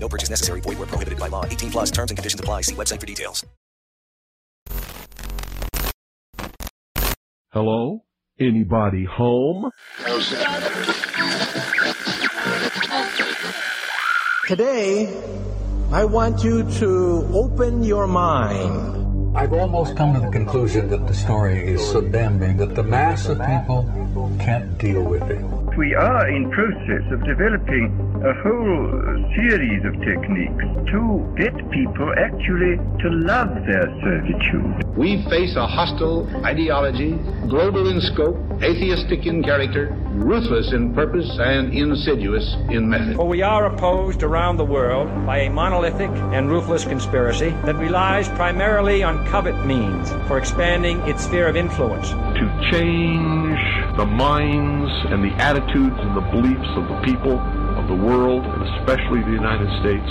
No purchase necessary. Void where prohibited by law. 18 plus terms and conditions apply. See website for details. Hello? Anybody home? Today, I want you to open your mind. I've almost come to the conclusion that the story is so damning that the mass of people can't deal with it. We are in process of developing a whole series of techniques to get people actually to love their servitude. We face a hostile ideology, global in scope, atheistic in character, ruthless in purpose, and insidious in method. For we are opposed around the world by a monolithic and ruthless conspiracy that relies primarily on covert means for expanding its sphere of influence. To change the minds and the attitudes and the beliefs of the people of the world, and especially the United States,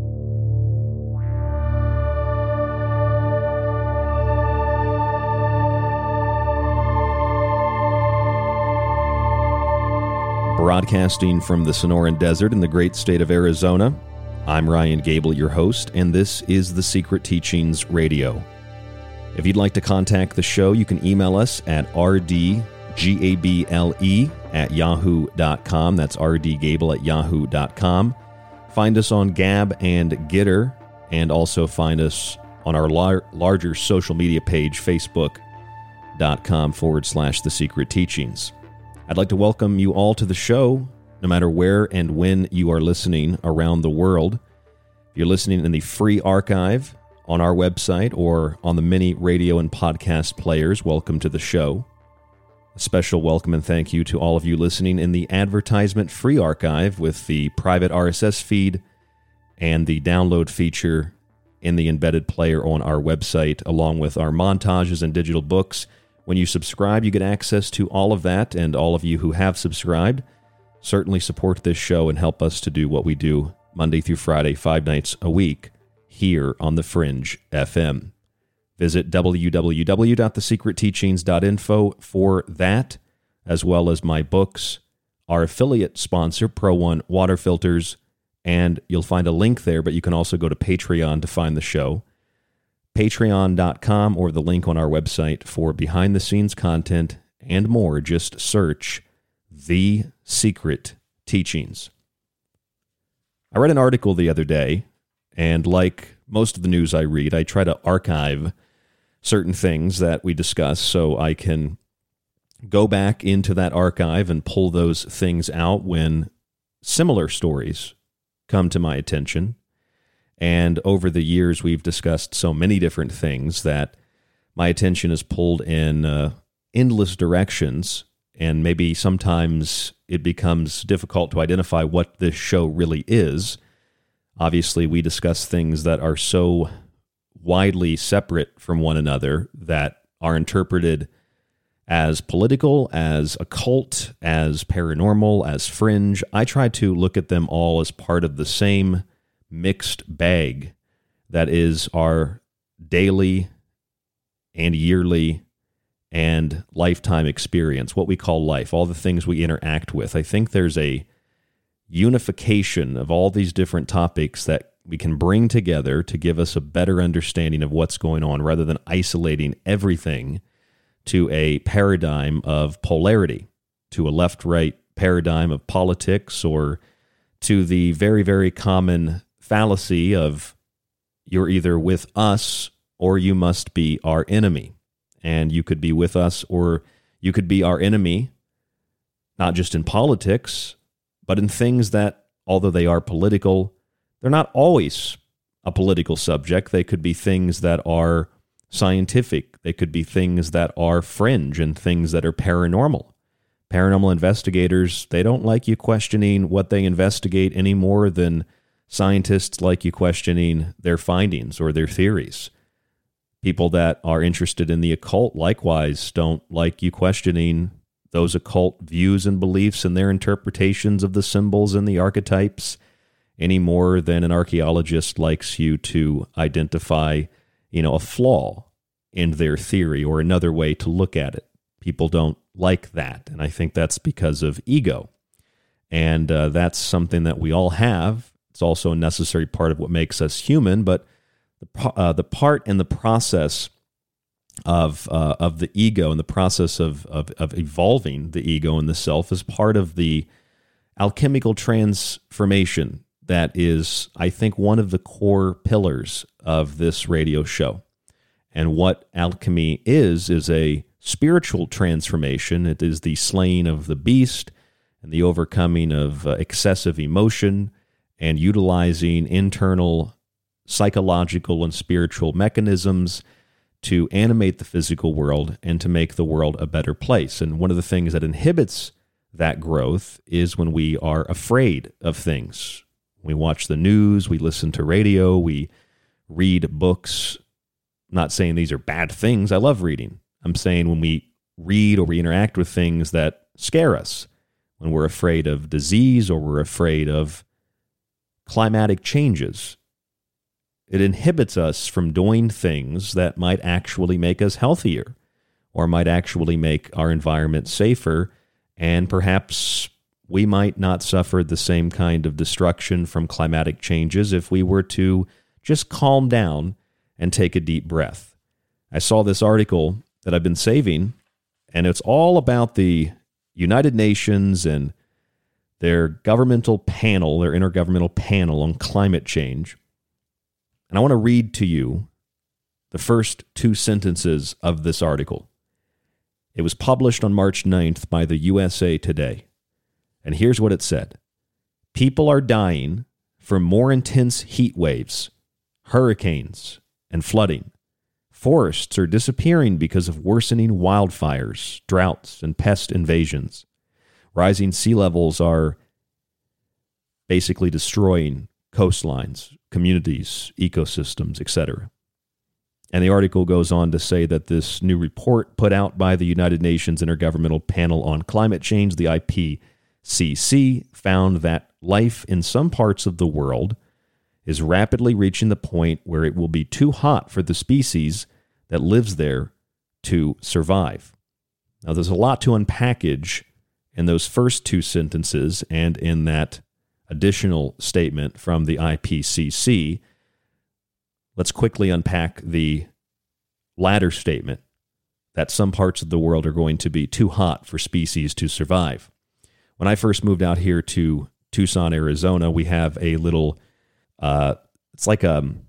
Broadcasting from the Sonoran Desert in the great state of Arizona, I'm Ryan Gable, your host, and this is The Secret Teachings Radio. If you'd like to contact the show, you can email us at rdgable at yahoo.com. That's rdgable at yahoo.com. Find us on Gab and Gettr, and also find us on our lar- larger social media page, facebook.com forward slash The Secret Teachings. I'd like to welcome you all to the show, no matter where and when you are listening around the world. If you're listening in the free archive on our website or on the many radio and podcast players, welcome to the show. A special welcome and thank you to all of you listening in the advertisement free archive with the private RSS feed and the download feature in the embedded player on our website, along with our montages and digital books. When you subscribe, you get access to all of that, and all of you who have subscribed certainly support this show and help us to do what we do Monday through Friday, five nights a week, here on The Fringe FM. Visit www.thesecretteachings.info for that, as well as my books, our affiliate sponsor, Pro One Water Filters, and you'll find a link there, but you can also go to Patreon to find the show patreon.com or the link on our website for behind the scenes content and more. Just search The Secret Teachings. I read an article the other day, and like most of the news I read, I try to archive certain things that we discuss so I can go back into that archive and pull those things out when similar stories come to my attention. And over the years, we've discussed so many different things that my attention is pulled in uh, endless directions. And maybe sometimes it becomes difficult to identify what this show really is. Obviously, we discuss things that are so widely separate from one another that are interpreted as political, as occult, as paranormal, as fringe. I try to look at them all as part of the same mixed bag that is our daily and yearly and lifetime experience, what we call life, all the things we interact with. I think there's a unification of all these different topics that we can bring together to give us a better understanding of what's going on rather than isolating everything to a paradigm of polarity, to a left right paradigm of politics, or to the very, very common fallacy of you're either with us or you must be our enemy. And you could be with us or you could be our enemy, not just in politics, but in things that, although they are political, they're not always a political subject. They could be things that are scientific, they could be things that are fringe and things that are paranormal. Paranormal investigators, they don't like you questioning what they investigate any more than Scientists like you questioning their findings or their theories. People that are interested in the occult likewise don't like you questioning those occult views and beliefs and their interpretations of the symbols and the archetypes any more than an archaeologist likes you to identify, you know, a flaw in their theory or another way to look at it. People don't like that. And I think that's because of ego. And uh, that's something that we all have. It's also a necessary part of what makes us human, but the, uh, the part and the process of uh, of the ego and the process of, of of evolving the ego and the self is part of the alchemical transformation that is, I think, one of the core pillars of this radio show. And what alchemy is is a spiritual transformation. It is the slaying of the beast and the overcoming of uh, excessive emotion and utilizing internal psychological and spiritual mechanisms to animate the physical world and to make the world a better place. And one of the things that inhibits that growth is when we are afraid of things. We watch the news, we listen to radio, we read books. I'm not saying these are bad things. I love reading. I'm saying when we read or we interact with things that scare us, when we're afraid of disease or we're afraid of climatic changes, it inhibits us from doing things that might actually make us healthier or might actually make our environment safer. And perhaps we might not suffer the same kind of destruction from climatic changes if we were to just calm down and take a deep breath. I saw this article that I've been saving, and it's all about the United Nations and their governmental panel, their intergovernmental panel on climate change. And I want to read to you the first two sentences of this article. It was published on March 9th by the USA Today. And here's what it said People are dying from more intense heat waves, hurricanes, and flooding. Forests are disappearing because of worsening wildfires, droughts, and pest invasions. Rising sea levels are basically destroying coastlines, communities, ecosystems, etc. And the article goes on to say that this new report put out by the United Nations Intergovernmental Panel on Climate Change, the IPCC, found that life in some parts of the world is rapidly reaching the point where it will be too hot for the species that lives there to survive. Now, there's a lot to unpackage in those first two sentences and in that additional statement from the IPCC. Let's quickly unpack the latter statement that some parts of the world are going to be too hot for species to survive. When I first moved out here to Tucson, Arizona, we have a little uh, it's like a um,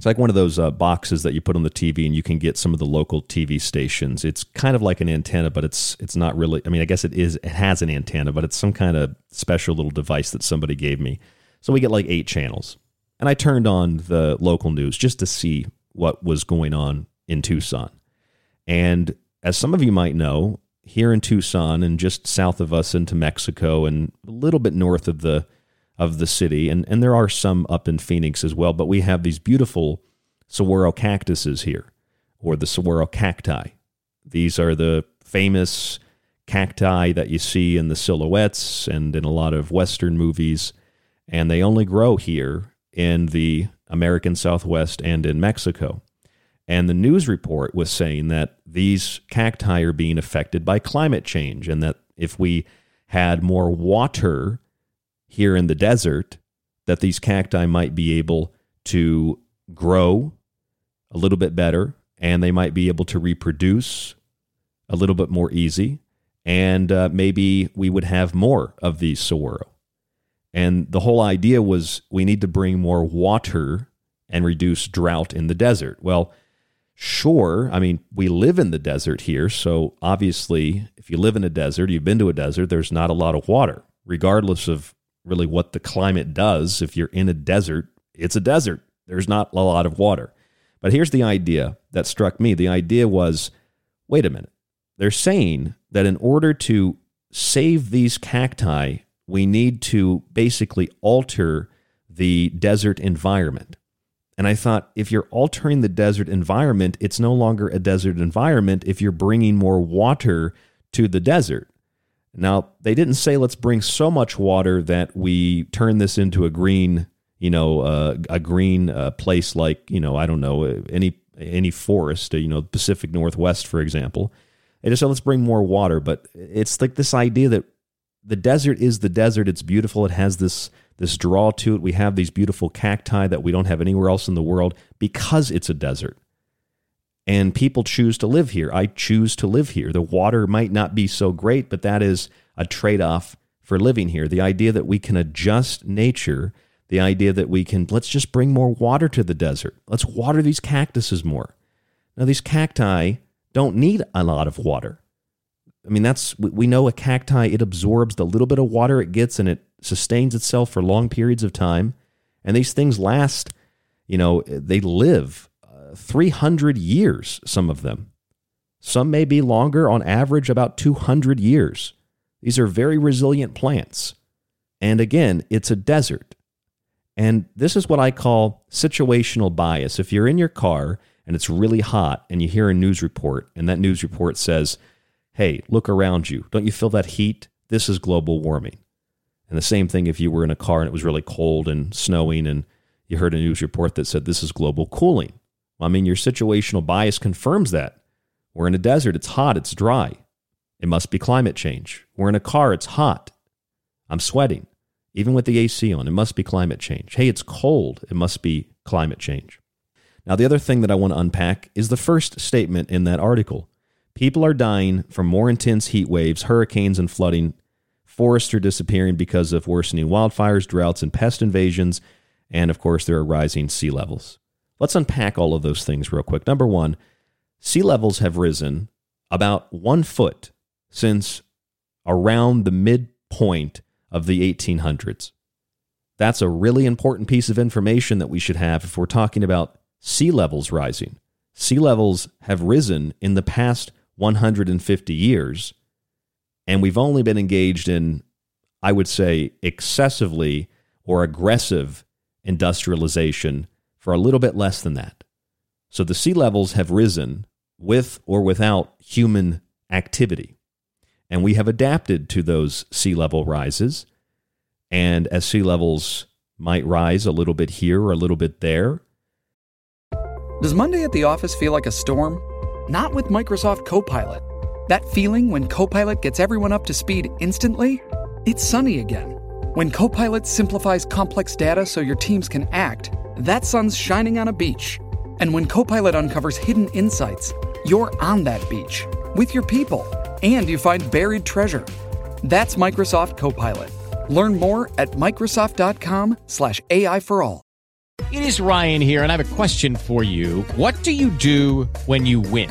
it's like one of those uh, boxes that you put on the TV, and you can get some of the local TV stations. It's kind of like an antenna, but it's it's not really. I mean, I guess it is. It has an antenna, but it's some kind of special little device that somebody gave me. So we get like eight channels, and I turned on the local news just to see what was going on in Tucson. And as some of you might know, here in Tucson and just south of us into Mexico and a little bit north of the of the city, and, and there are some up in Phoenix as well, but we have these beautiful saguaro cactuses here, or the saguaro cacti. These are the famous cacti that you see in the silhouettes and in a lot of Western movies, and they only grow here in the American Southwest and in Mexico. And the news report was saying that these cacti are being affected by climate change, and that if we had more water here in the desert that these cacti might be able to grow a little bit better and they might be able to reproduce a little bit more easy and uh, maybe we would have more of these saguaro. And the whole idea was we need to bring more water and reduce drought in the desert. Well sure i mean we live in the desert here so obviously if you live in a desert you've been to a desert there's not a lot of water regardless of really what the climate does. If you're in a desert, it's a desert. There's not a lot of water. But here's the idea that struck me. The idea was wait a minute. They're saying that in order to save these cacti, we need to basically alter the desert environment. And I thought, if you're altering the desert environment, it's no longer a desert environment if you're bringing more water to the desert. Now, they didn't say let's bring so much water that we turn this into a green, you know, uh, a green uh, place like, you know, I don't know, any any forest, you know, Pacific Northwest, for example. They just said let's bring more water, but it's like this idea that the desert is the desert. It's beautiful. It has this this draw to it. We have these beautiful cacti that we don't have anywhere else in the world because it's a desert and people choose to live here. I choose to live here. The water might not be so great, but that is a trade off for living here. The idea that we can adjust nature, the idea that we can, let's just bring more water to the desert. Let's water these cactuses more. Now, these cacti don't need a lot of water. I mean, that's, we know a cacti, it absorbs the little bit of water it gets and it sustains itself for long periods of time. And these things last you know, they live 300 years, some of them. Some may be longer, on average, about 200 years. These are very resilient plants. And again, it's a desert. And this is what I call situational bias. If you're in your car and it's really hot and you hear a news report, and that news report says, hey, look around you. Don't you feel that heat? This is global warming. And the same thing if you were in a car and it was really cold and snowing and you heard a news report that said this is global cooling. I mean, your situational bias confirms that. We're in a desert, it's hot, it's dry. It must be climate change. We're in a car, it's hot. I'm sweating. Even with the AC on, it must be climate change. Hey, it's cold, it must be climate change. Now, the other thing that I want to unpack is the first statement in that article. People are dying from more intense heat waves, hurricanes, and flooding. Forests are disappearing because of worsening wildfires, droughts, and pest invasions. And of course, there are rising sea levels. Let's unpack all of those things real quick. Number one, sea levels have risen about one foot since around the midpoint of the 1800s. That's a really important piece of information that we should have if we're talking about sea levels rising. Sea levels have risen in the past 150 years, and we've only been engaged in, I would say, excessively or aggressive industrialization for a little bit less than that. So the sea levels have risen with or without human activity. And we have adapted to those sea level rises. And as sea levels might rise a little bit here or a little bit there. Does Monday at the office feel like a storm? Not with Microsoft Copilot. That feeling when Copilot gets everyone up to speed instantly? It's sunny again. When Copilot simplifies complex data so your teams can act, that sun's shining on a beach. And when Copilot uncovers hidden insights, you're on that beach with your people and you find buried treasure. That's Microsoft Copilot. Learn more at Microsoft.com/slash AI for all. It is Ryan here, and I have a question for you. What do you do when you win?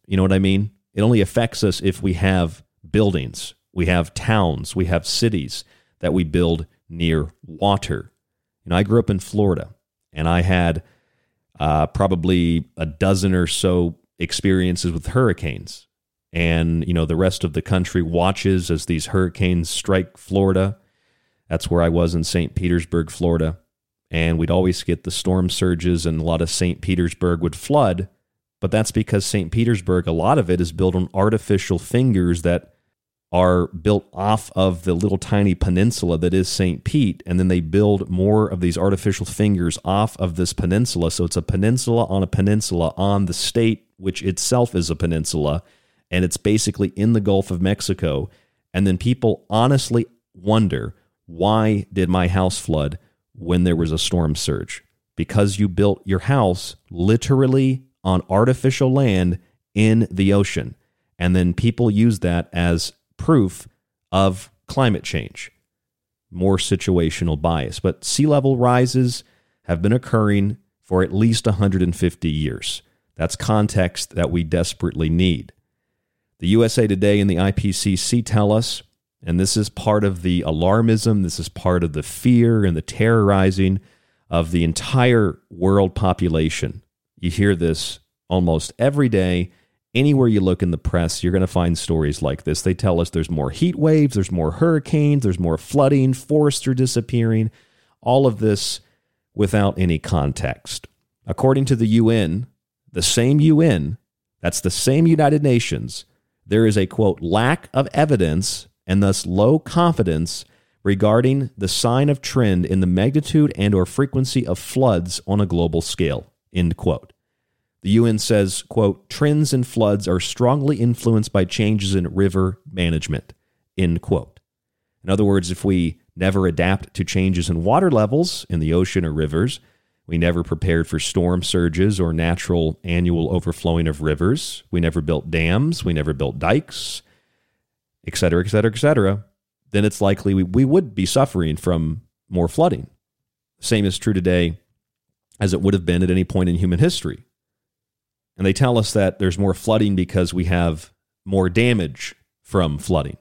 You know what I mean? It only affects us if we have buildings, we have towns, we have cities that we build near water. You know, I grew up in Florida and I had uh, probably a dozen or so experiences with hurricanes. And, you know, the rest of the country watches as these hurricanes strike Florida. That's where I was in St. Petersburg, Florida. And we'd always get the storm surges, and a lot of St. Petersburg would flood but that's because St. Petersburg, a lot of it is built on artificial fingers that are built off of the little tiny peninsula that is St. Pete. And then they build more of these artificial fingers off of this peninsula. So it's a peninsula on a peninsula on the state, which itself is a peninsula. And it's basically in the Gulf of Mexico. And then people honestly wonder why did my house flood when there was a storm surge? Because you built your house literally on artificial land in the ocean. And then people use that as proof of climate change. More situational bias. But sea level rises have been occurring for at least 150 years. That's context that we desperately need. The USA Today and the IPCC tell us, and this is part of the alarmism, this is part of the fear and the terrorizing of the entire world population you hear this almost every day. Anywhere you look in the press, you're going to find stories like this. They tell us there's more heat waves, there's more hurricanes, there's more flooding, forests are disappearing. All of this without any context. According to the UN, the same UN, that's the same United Nations, there is a quote, lack of evidence and thus low confidence regarding the sign of trend in the magnitude and or frequency of floods on a global scale end quote the UN says, quote, trends in floods are strongly influenced by changes in river management, end quote. In other words, if we never adapt to changes in water levels in the ocean or rivers, We never prepared for storm surges or natural annual overflowing of rivers. We never built dams. We never built dikes, et cetera, et cetera, et cetera. Then it's likely we, we would be suffering from more flooding. Same is true today as it would have been at any point in human history. And they tell us that there's more flooding because we have more damage from flooding.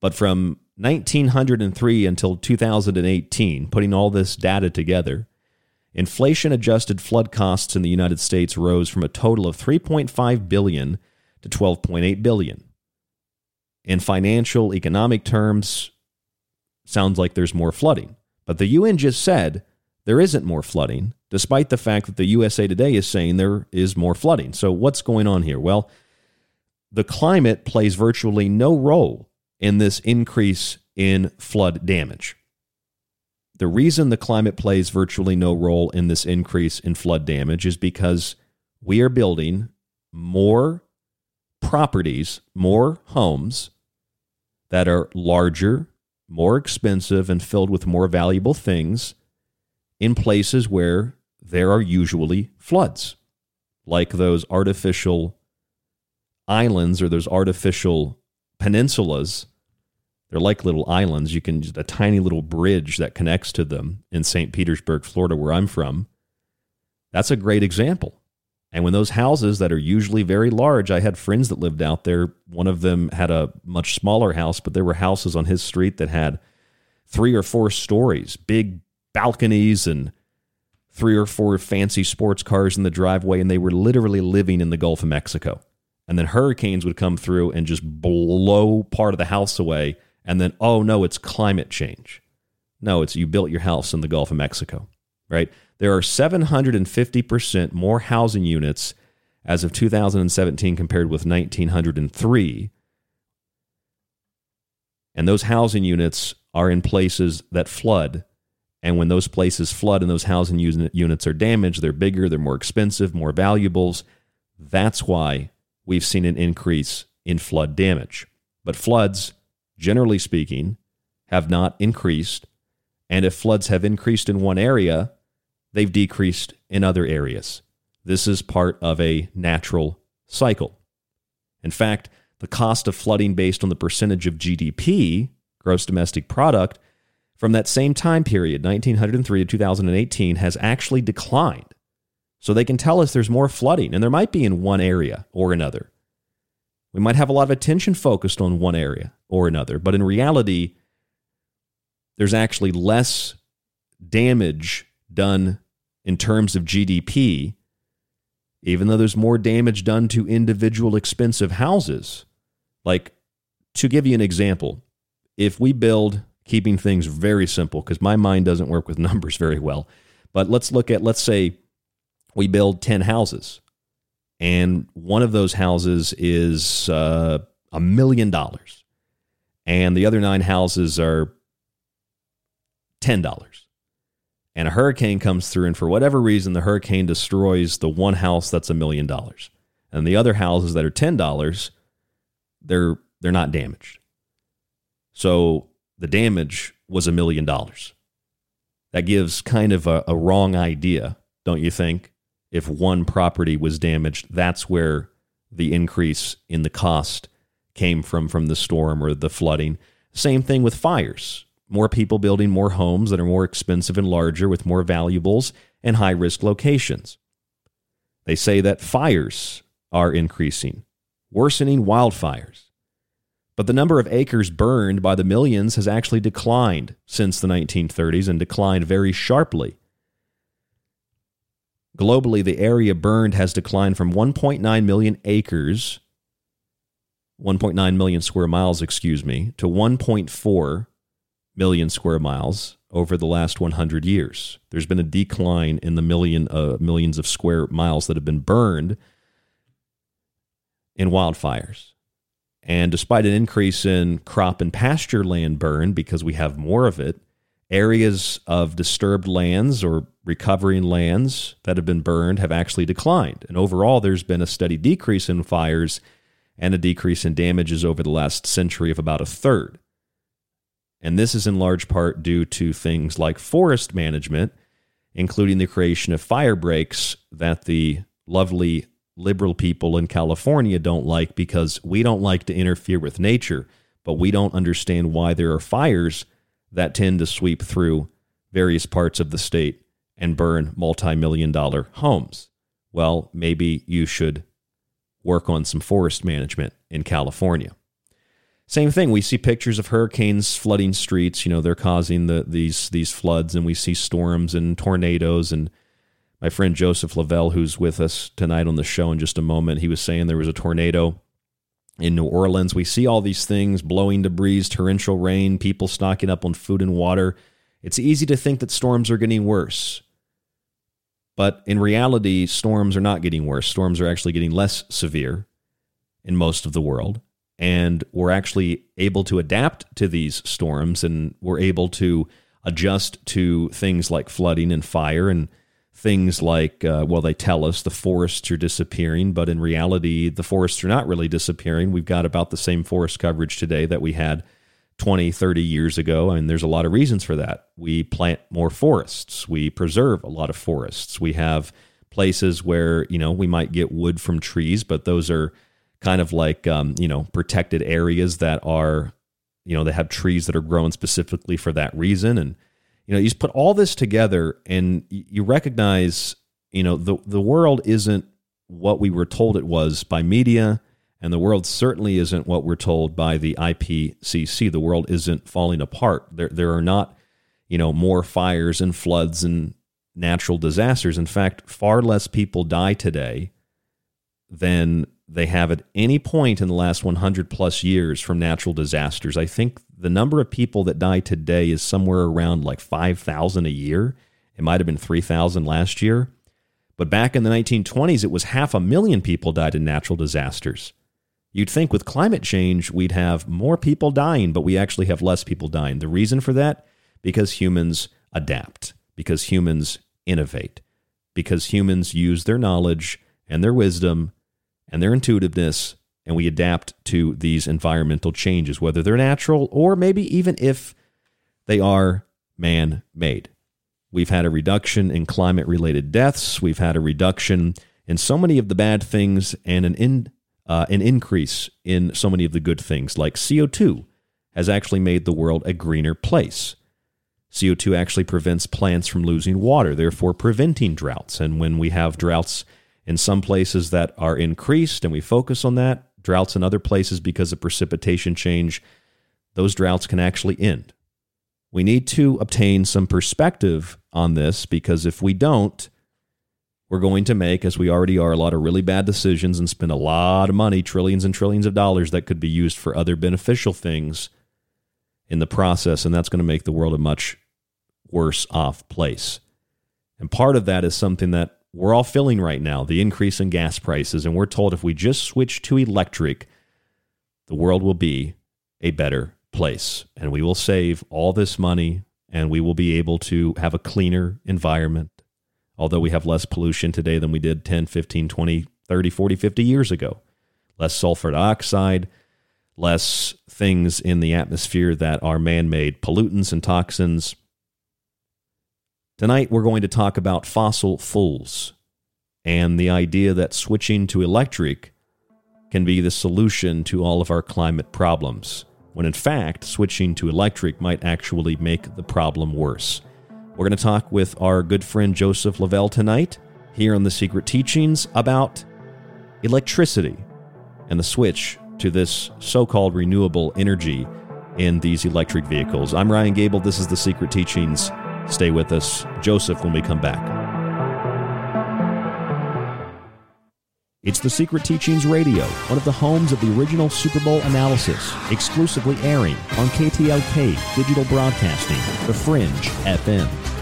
But from 1903 until 2018, putting all this data together, inflation adjusted flood costs in the United States rose from a total of 3.5 billion to 12.8 billion. In financial economic terms, sounds like there's more flooding. But the UN just said there isn't more flooding, despite the fact that the USA Today is saying there is more flooding. So, what's going on here? Well, the climate plays virtually no role in this increase in flood damage. The reason the climate plays virtually no role in this increase in flood damage is because we are building more properties, more homes that are larger, more expensive, and filled with more valuable things in places where there are usually floods, like those artificial islands or those artificial peninsulas. They're like little islands. You can just a tiny little bridge that connects to them in St. Petersburg, Florida, where I'm from. That's a great example. And when those houses that are usually very large, I had friends that lived out there. One of them had a much smaller house, but there were houses on his street that had three or four stories, big balconies and three or four fancy sports cars in the driveway, and they were literally living in the Gulf of Mexico. And then hurricanes would come through and just blow part of the house away. And then, oh no, it's climate change. No, it's you built your house in the Gulf of Mexico, right? There are 750% more housing units as of 2017 compared with 1903. And those housing units are in places that flood and when those places flood and those housing units are damaged, they're bigger, they're more expensive, more valuables. That's why we've seen an increase in flood damage. But floods, generally speaking, have not increased. And if floods have increased in one area, they've decreased in other areas. This is part of a natural cycle. In fact, the cost of flooding based on the percentage of GDP, gross domestic product, from that same time period, 1903 to 2018, has actually declined. So they can tell us there's more flooding, and there might be in one area or another. We might have a lot of attention focused on one area or another, but in reality, there's actually less damage done in terms of GDP, even though there's more damage done to individual expensive houses. Like, to give you an example, if we build keeping things very simple because my mind doesn't work with numbers very well. But let's look at, let's say we build 10 houses, and one of those houses is uh, a million dollars, and the other nine houses are $10. And a hurricane comes through, and for whatever reason, the hurricane destroys the one house that's a million dollars. And the other houses that are $10, they're, they're not damaged. So the damage was a million dollars. That gives kind of a, a, wrong idea, don't you think? If one property was damaged, that's where the increase in the cost came from from the storm or the flooding. Same thing with fires. More people building more homes that are more expensive and larger with more valuables and high risk locations. They say that fires are increasing, worsening wildfires. But the number of acres burned by the millions has actually declined since the 1930s and declined very sharply. Globally, the area burned has declined from 1.9 million acres, 1.9 million square miles, excuse me, to 1.4 million square miles over the last 100 years. There's been a decline in the million uh, millions of square miles that have been burned in wildfires. And despite an increase in crop and pasture land burn because we have more of it, areas of disturbed lands or recovering lands that have been burned have actually declined. And overall, there's been a steady decrease in fires and a decrease in damages over the last century of about a third. And this is in large part due to things like forest management including the creation of fire breaks that the lovely liberal people in California don't like because we don't like to interfere with nature, but we don't understand why there are fires that tend to sweep through various parts of the state and burn multi million dollar homes. Well, maybe you should work on some forest management in California. Same thing. We see pictures of hurricanes flooding streets. You know, they're causing the, these these floods, and we see storms and tornadoes. And my friend Joseph Lavelle, who's with us tonight on the show in just a moment, he was saying there was a tornado in New Orleans. We see all these things blowing debris, torrential rain, people stocking up on food and water. It's easy to think that storms are getting worse. But in reality, storms are not getting worse. Storms are actually getting less severe in most of the world. And we're actually able to adapt to these storms and we're able to adjust to things like flooding and fire and things like, uh, well, they tell us the forests are disappearing, but in reality, the forests are not really disappearing. We've got about the same forest coverage today that we had 20, 30 years ago, and there's a lot of reasons for that. We plant more forests, we preserve a lot of forests. We have places where, you know, we might get wood from trees, but those are kind of like, um, you know, protected areas that are, you know, they have trees that are grown specifically for that reason. And, you know, you just put all this together and you recognize, you know, the, the world isn't what we were told it was by media and the world certainly isn't what we're told by the IPCC. The world isn't falling apart. There, there are not, you know, more fires and floods and natural disasters. In fact, far less people die today than they have at any point in the last 100 plus years from natural disasters. I think the number of people that die today is somewhere around like 5,000 a year. It might have been 3,000 last year. But back in the 1920s, it was half a million people died in natural disasters. You'd think with climate change, we'd have more people dying, but we actually have less people dying. The reason for that? Because humans adapt, because humans innovate, because humans use their knowledge and their wisdom and their intuitiveness, and we adapt to these environmental changes, whether they're natural or maybe even if they are man made. We've had a reduction in climate related deaths. We've had a reduction in so many of the bad things and an in uh, an increase in so many of the good things, like CO2 has actually made the world a greener place. CO2 actually prevents plants from losing water, therefore preventing droughts. And when we have droughts in some places that are increased and we focus on that, droughts in other places because of precipitation change, those droughts can actually end. We need to obtain some perspective on this because if we don't, we're going to make, as we already are, a lot of really bad decisions and spend a lot of money, trillions and trillions of dollars that could be used for other beneficial things in the process. And that's going to make the world a much worse off place. And part of that is something that we're all feeling right now the increase in gas prices. And we're told if we just switch to electric, the world will be a better place. And we will save all this money and we will be able to have a cleaner environment although we have less pollution today than we did 10, 15, 20, 30, 40, 50 years ago. Less sulfur dioxide, less things in the atmosphere that are man made pollutants and toxins. Tonight, we're going to talk about fossil fuels and the idea that switching to electric can be the solution to all of our climate problems, when in fact, switching to electric might actually make the problem worse. We're going to talk with our good friend Joseph Lavelle tonight here on The Secret Teachings about electricity and the switch to this so called renewable energy in these electric vehicles. I'm Ryan Gable. This is The Secret Teachings. Stay with us. Joseph when we come back. It's The Secret Teachings Radio, one of the homes of the original Super Bowl analysis, exclusively airing on KTLK Digital Broadcasting, The Fringe FM.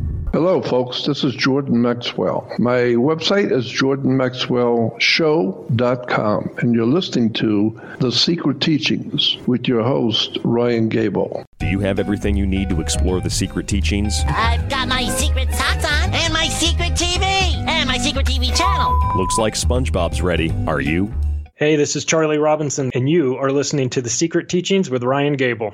Hello, folks. This is Jordan Maxwell. My website is jordanmaxwellshow.com, and you're listening to The Secret Teachings with your host, Ryan Gable. Do you have everything you need to explore the secret teachings? I've got my secret socks on, and my secret TV, and my secret TV channel. Looks like SpongeBob's ready. Are you? Hey, this is Charlie Robinson, and you are listening to The Secret Teachings with Ryan Gable.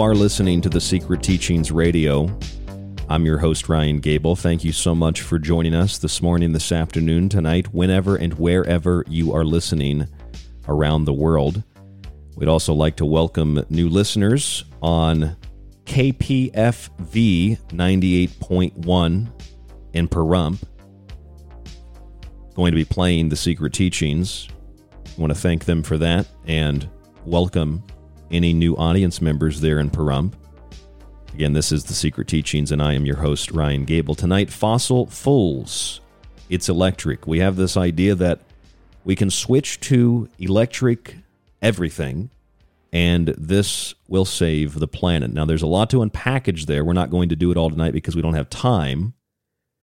You are listening to the Secret Teachings Radio. I'm your host, Ryan Gable. Thank you so much for joining us this morning, this afternoon, tonight, whenever and wherever you are listening around the world. We'd also like to welcome new listeners on KPFV 98.1 in Pahrump. Going to be playing the Secret Teachings. I want to thank them for that and welcome any new audience members there in Pahrump. Again, this is The Secret Teachings, and I am your host, Ryan Gable. Tonight, fossil Fools. It's electric. We have this idea that we can switch to electric everything, and this will save the planet. Now, there's a lot to unpackage there. We're not going to do it all tonight because we don't have time.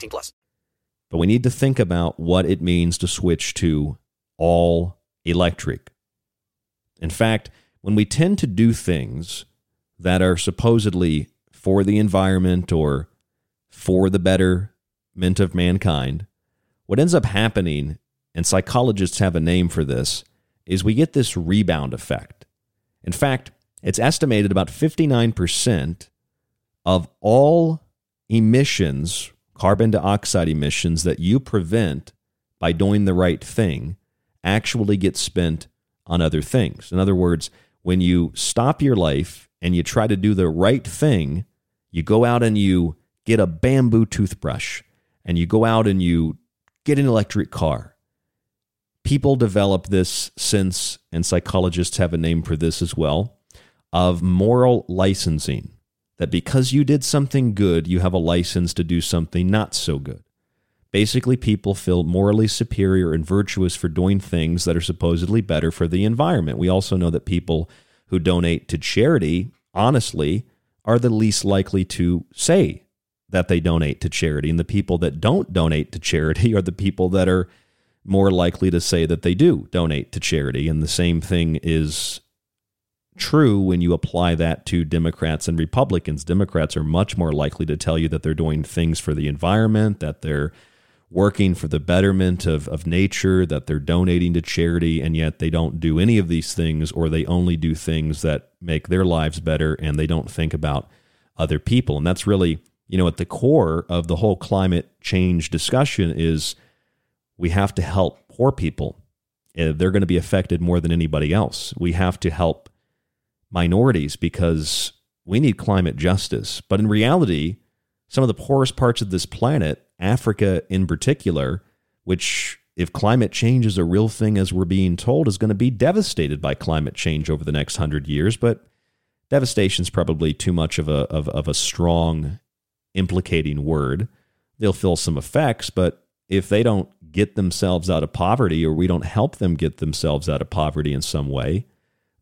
18 plus. But we need to think about what it means to switch to all electric. In fact, when we tend to do things that are supposedly for the environment or for the betterment of mankind, what ends up happening and psychologists have a name for this, is we get this rebound effect. In fact, it's estimated about 59% of all emissions carbon dioxide emissions that you prevent by doing the right thing actually get spent on other things. In other words, when you stop your life and you try to do the right thing, you go out and you get a bamboo toothbrush and you go out and you get an electric car. People develop this sense, and psychologists have a name for this as well, of moral licensing. That because you did something good, you have a license to do something not so good. Basically, people feel morally superior and virtuous for doing things that are supposedly better for the environment. We also know that people who donate to charity, honestly, are the least likely to say that they donate to charity. And the people that don't donate to charity are the people that are more likely to say that they do donate to charity. And the same thing is true when you apply that to Democrats and Republicans. Democrats are much more likely to tell you that they're doing things for the environment, that they're working for the betterment of, of nature, that they're donating to charity, and yet they don't do any of these things, or they only do things that make their lives better and they don't think about other people. And that's really, you know, at the core of the whole climate change discussion is we have to help poor people. Uh, they're going to be affected more than anybody else. We have to help minorities because we need climate justice. But in reality, some of the poorest parts of this planet Africa in particular, which, if climate change is a real thing as we're being told, is going to be devastated by climate change over the next hundred years. But devastation is probably too much of a, of, of a strong implicating word. They'll feel some effects, but if they don't get themselves out of poverty or we don't help them get themselves out of poverty in some way,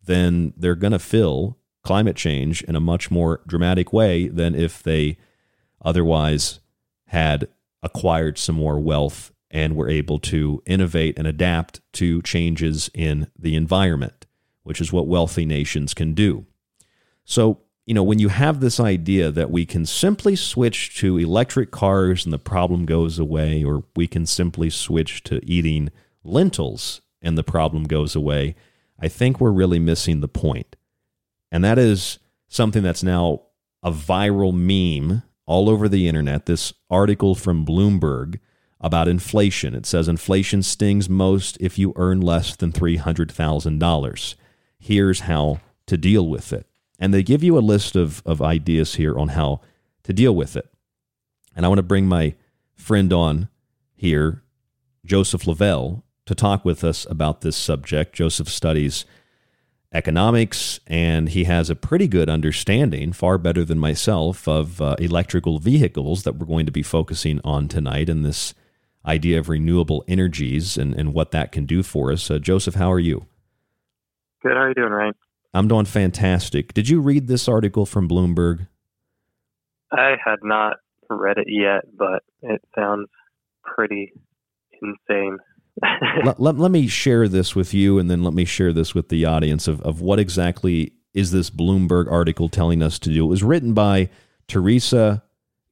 then they're going to feel climate change in a much more dramatic way than if they otherwise had acquired some more wealth and were able to innovate and adapt to changes in the environment, which is what wealthy nations can do. So, you know, when you have this idea that we can simply switch to electric cars and the problem goes away, or we can simply switch to eating lentils and the problem goes away, I think we're really missing the point. And that is something that's now a viral meme all over the internet this article from Bloomberg about inflation. It says inflation stings most if you earn less than $300,000. Here's how to deal with it. And they give you a list of, of ideas here on how to deal with it. And I want to bring my friend on here, Joseph Lavelle, to talk with us about this subject. Joseph studies economics, and he has a pretty good understanding, far better than myself, of uh, electrical vehicles that we're going to be focusing on tonight and this idea of renewable energies and, and what that can do for us. Uh, Joseph, how are you? Good. How are you doing, Ryan? I'm doing fantastic. Did you read this article from Bloomberg? I had not read it yet, but it sounds pretty insane let, let, let, me share this with you and then let me share this with the audience of, of what exactly is this Bloomberg article telling us to do. It was written by Teresa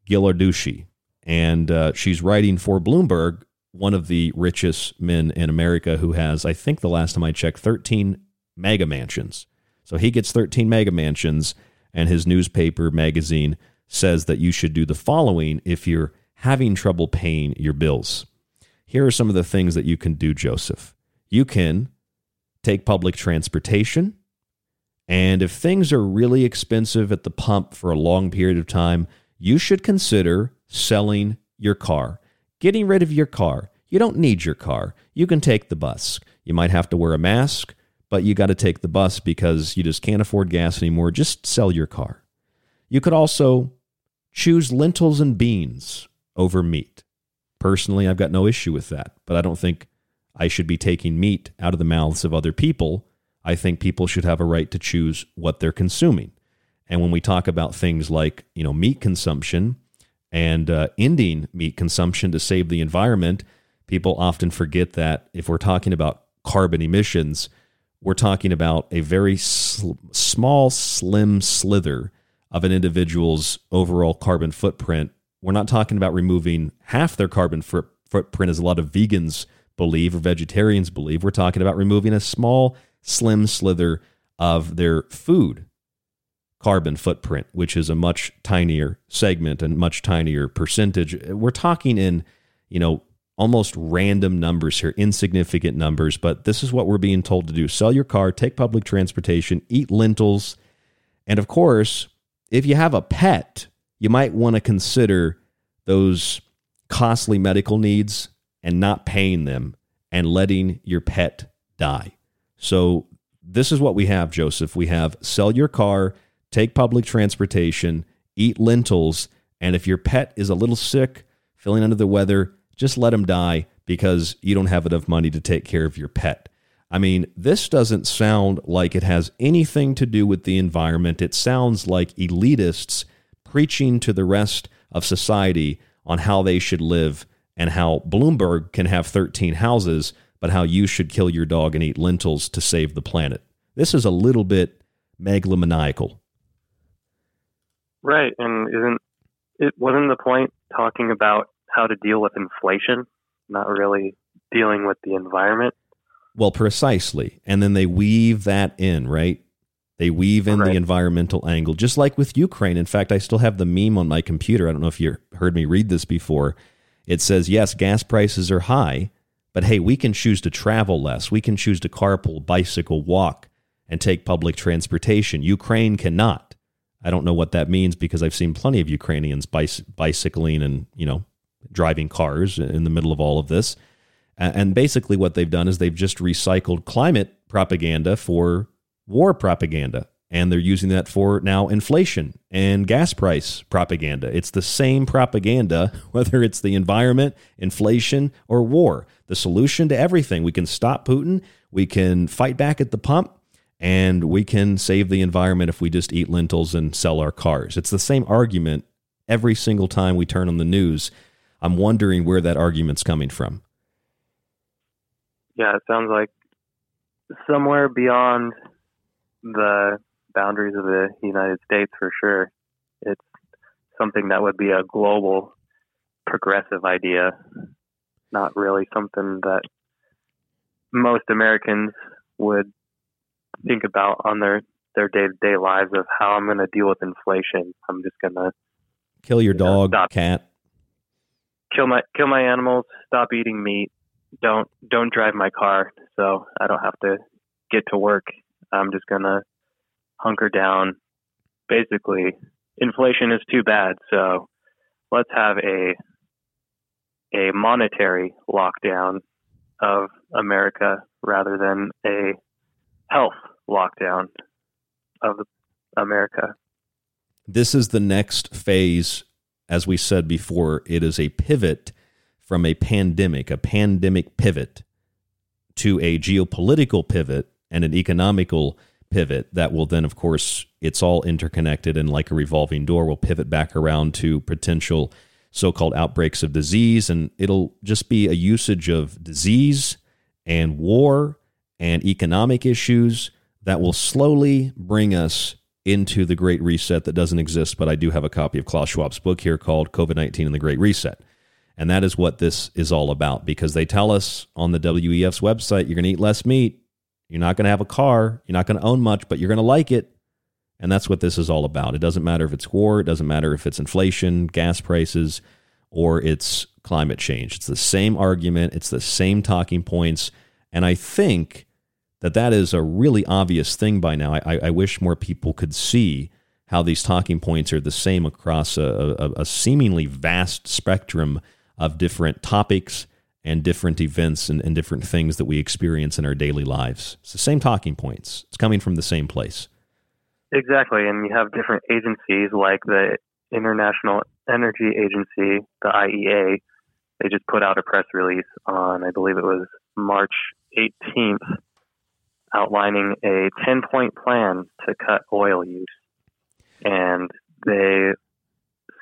Ghilarducci, and uh, she's writing for Bloomberg, one of the richest men in America who has, I think the last time I checked, 13 mega mansions. So he gets 13 mega mansions, and his newspaper magazine says that you should do the following if you're having trouble paying your bills here are some of the things that you can do, Joseph. You can take public transportation. And if things are really expensive at the pump for a long period of time, you should consider selling your car, getting rid of your car. You don't need your car. You can take the bus. You might have to wear a mask, but you got to take the bus because you just can't afford gas anymore. Just sell your car. You could also choose lentils and beans over meat. Personally, I've got no issue with that, but I don't think I should be taking meat out of the mouths of other people. I think people should have a right to choose what they're consuming. And when we talk about things like, you know, meat consumption and uh, ending meat consumption to save the environment, people often forget that if we're talking about carbon emissions, we're talking about a very sl- small, slim slither of an individual's overall carbon footprint we're not talking about removing half their carbon footprint, as a lot of vegans believe or vegetarians believe. We're talking about removing a small, slim slither of their food carbon footprint, which is a much tinier segment and much tinier percentage. We're talking in, you know, almost random numbers here, insignificant numbers, but this is what we're being told to do. Sell your car, take public transportation, eat lentils, and of course, if you have a pet, you might want to consider those costly medical needs and not paying them and letting your pet die. So, this is what we have, Joseph. We have sell your car, take public transportation, eat lentils, and if your pet is a little sick, feeling under the weather, just let them die because you don't have enough money to take care of your pet. I mean, this doesn't sound like it has anything to do with the environment. It sounds like elitists preaching to the rest of society on how they should live and how Bloomberg can have 13 houses, but how you should kill your dog and eat lentils to save the planet. This is a little bit megalomaniacal. Right, and isn't it wasn't the point talking about how to deal with inflation, not really dealing with the environment? Well, precisely. And then they weave that in, right? They weave in right. the environmental angle, just like with Ukraine. In fact, I still have the meme on my computer. I don't know if you heard me read this before. It says, yes, gas prices are high, but hey, we can choose to travel less. We can choose to carpool, bicycle, walk, and take public transportation. Ukraine cannot. I don't know what that means because I've seen plenty of Ukrainians bicycling and, you know, driving cars in the middle of all of this. And basically, what they've done is they've just recycled climate propaganda for war propaganda and they're using that for now inflation and gas price propaganda. It's the same propaganda, whether it's the environment, inflation, or war. The solution to everything. We can stop Putin, we can fight back at the pump, and we can save the environment if we just eat lentils and sell our cars. It's the same argument every single time we turn on the news. I'm wondering where that argument's coming from. Yeah, it sounds like somewhere beyond the boundaries of the United States for sure. It's something that would be a global progressive idea, not really something that most Americans would think about on their their day to day lives of how I'm going to deal with inflation. I'm just going to kill your dog, stop, cat, kill my kill my animals, stop eating meat, don't don't drive my car, so I don't have to get to work. I'm just going to hunker down. Basically, inflation is too bad, so let's have a a monetary lockdown of America rather than a health lockdown of America. This is the next phase. As we said before, it is a pivot from a pandemic, a pandemic pivot, to a geopolitical pivot and an economical pivot that will then, of course, it's all interconnected and like a revolving door will pivot back around to potential so called outbreaks of disease. And it'll just be a usage of disease and war and economic issues that will slowly bring us into the Great Reset that doesn't exist. But I do have a copy of Klaus Schwab's book here called COVID 19 and the Great Reset. And that is what this is all about because they tell us on the WEF's website you're going to eat less meat, you're not going to have a car. You're not going to own much, but you're going to like it. And that's what this is all about. It doesn't matter if it's war, it doesn't matter if it's inflation, gas prices, or it's climate change. It's the same argument, it's the same talking points. And I think that that is a really obvious thing by now. I, I wish more people could see how these talking points are the same across a, a, a seemingly vast spectrum of different topics and different events and, and different things that we experience in our daily lives. It's the same talking points. It's coming from the same place. Exactly. And you have different agencies like the International Energy Agency, the IEA. They just put out a press release on, I believe it was March 18th, outlining a 10 point plan to cut oil use. And they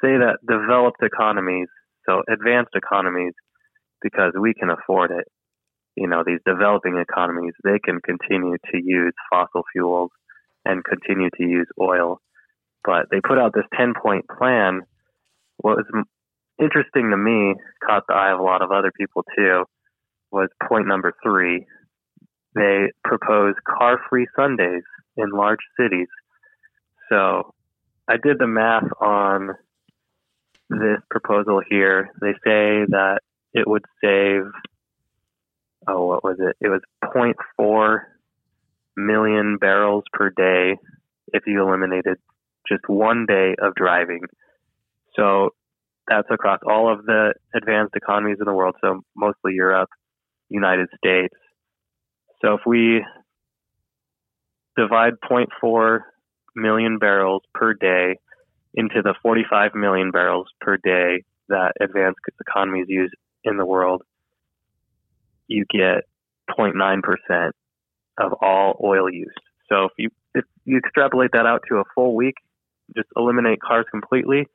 say that developed economies, so advanced economies, because we can afford it. You know, these developing economies, they can continue to use fossil fuels and continue to use oil. But they put out this 10 point plan. What was interesting to me, caught the eye of a lot of other people too, was point number three. They propose car free Sundays in large cities. So I did the math on this proposal here. They say that it would save, oh, what was it? It was 0.4 million barrels per day if you eliminated just one day of driving. So that's across all of the advanced economies in the world, so mostly Europe, United States. So if we divide 0.4 million barrels per day into the 45 million barrels per day that advanced economies use in the world, you get 0.9% of all oil use. So if you if you extrapolate that out to a full week, just eliminate cars completely,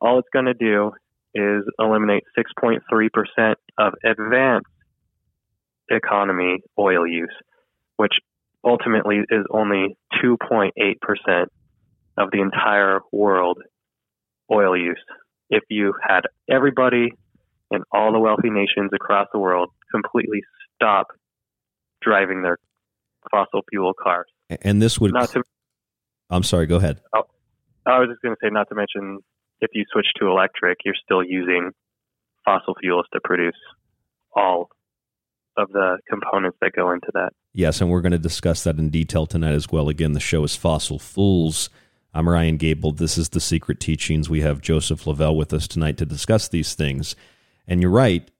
all it's going to do is eliminate 6.3% of advanced economy oil use, which ultimately is only 2.8% of the entire world oil use. If you had everybody in all the wealthy nations across the world completely stop driving their fossil fuel cars. And this would. Not to, I'm sorry, go ahead. oh, I was just going to say, not to mention, if you switch to electric, you're still using fossil fuels to produce all of the components that go into that. Yes, and we're going to discuss that in detail tonight as well. Again, the show is Fossil Fools. I'm Ryan Gable. This is The Secret Teachings. We have Joseph Lavelle with us tonight to discuss these things. And you're right.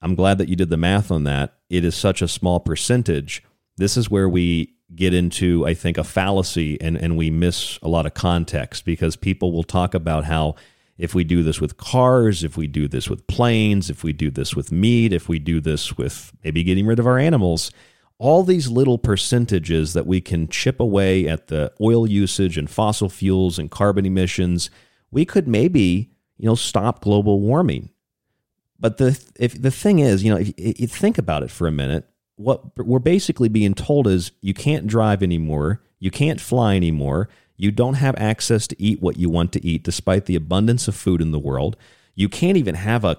I'm glad that you did the math on that. It is such a small percentage. This is where we get into, I think, a fallacy and, and we miss a lot of context because people will talk about how if we do this with cars, if we do this with planes, if we do this with meat, if we do this with maybe getting rid of our animals, all these little percentages that we can chip away at the oil usage and fossil fuels and carbon emissions, we could maybe, you know, stop global warming. But the if the thing is, you know, if you think about it for a minute, what we're basically being told is you can't drive anymore, you can't fly anymore, you don't have access to eat what you want to eat despite the abundance of food in the world. You can't even have a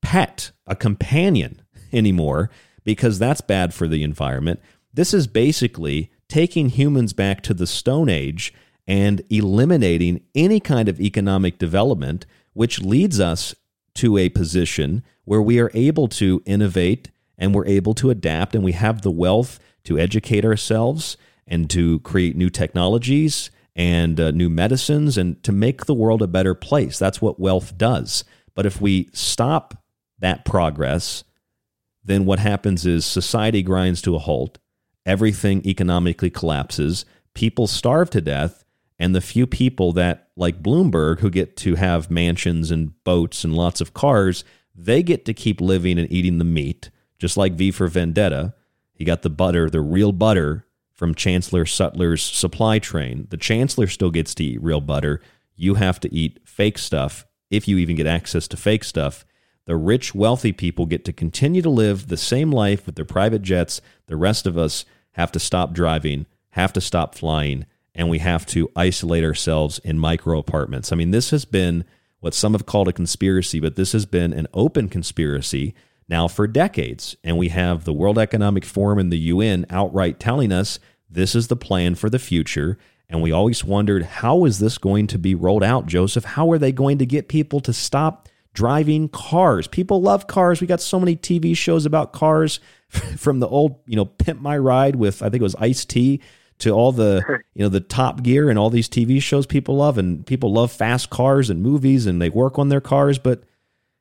pet, a companion anymore because that's bad for the environment. This is basically taking humans back to the Stone Age and eliminating any kind of economic development, which leads us to a position where we are able to innovate and we're able to adapt and we have the wealth to educate ourselves and to create new technologies and uh, new medicines and to make the world a better place. That's what wealth does. But if we stop that progress, then what happens is society grinds to a halt, everything economically collapses, people starve to death, and the few people that, like Bloomberg, who get to have mansions and boats and lots of cars, they get to keep living and eating the meat, just like V for Vendetta. He got the butter, the real butter from Chancellor Sutler's supply train. The Chancellor still gets to eat real butter. You have to eat fake stuff if you even get access to fake stuff. The rich, wealthy people get to continue to live the same life with their private jets. The rest of us have to stop driving, have to stop flying, and we have to isolate ourselves in micro apartments. I mean, this has been what some have called a conspiracy, but this has been an open conspiracy now for decades. And we have the World Economic Forum and the UN outright telling us this is the plan for the future. And we always wondered, how is this going to be rolled out, Joseph? How are they going to get people to stop driving cars? People love cars. We got so many TV shows about cars from the old, you know, Pimp My Ride with, I think it was Ice T to all the, you know, the Top Gear and all these TV shows people love. And people love fast cars and movies and they work on their cars. But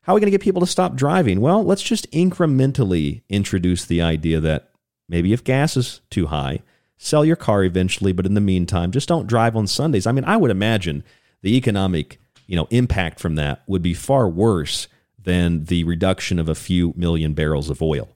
how are we going to get people to stop driving? Well, let's just incrementally introduce the idea that maybe if gas is too high, sell your car eventually, but in the meantime, just don't drive on Sundays. I mean, I would imagine the economic, you know, impact from that would be far worse than the reduction of a few million barrels of oil.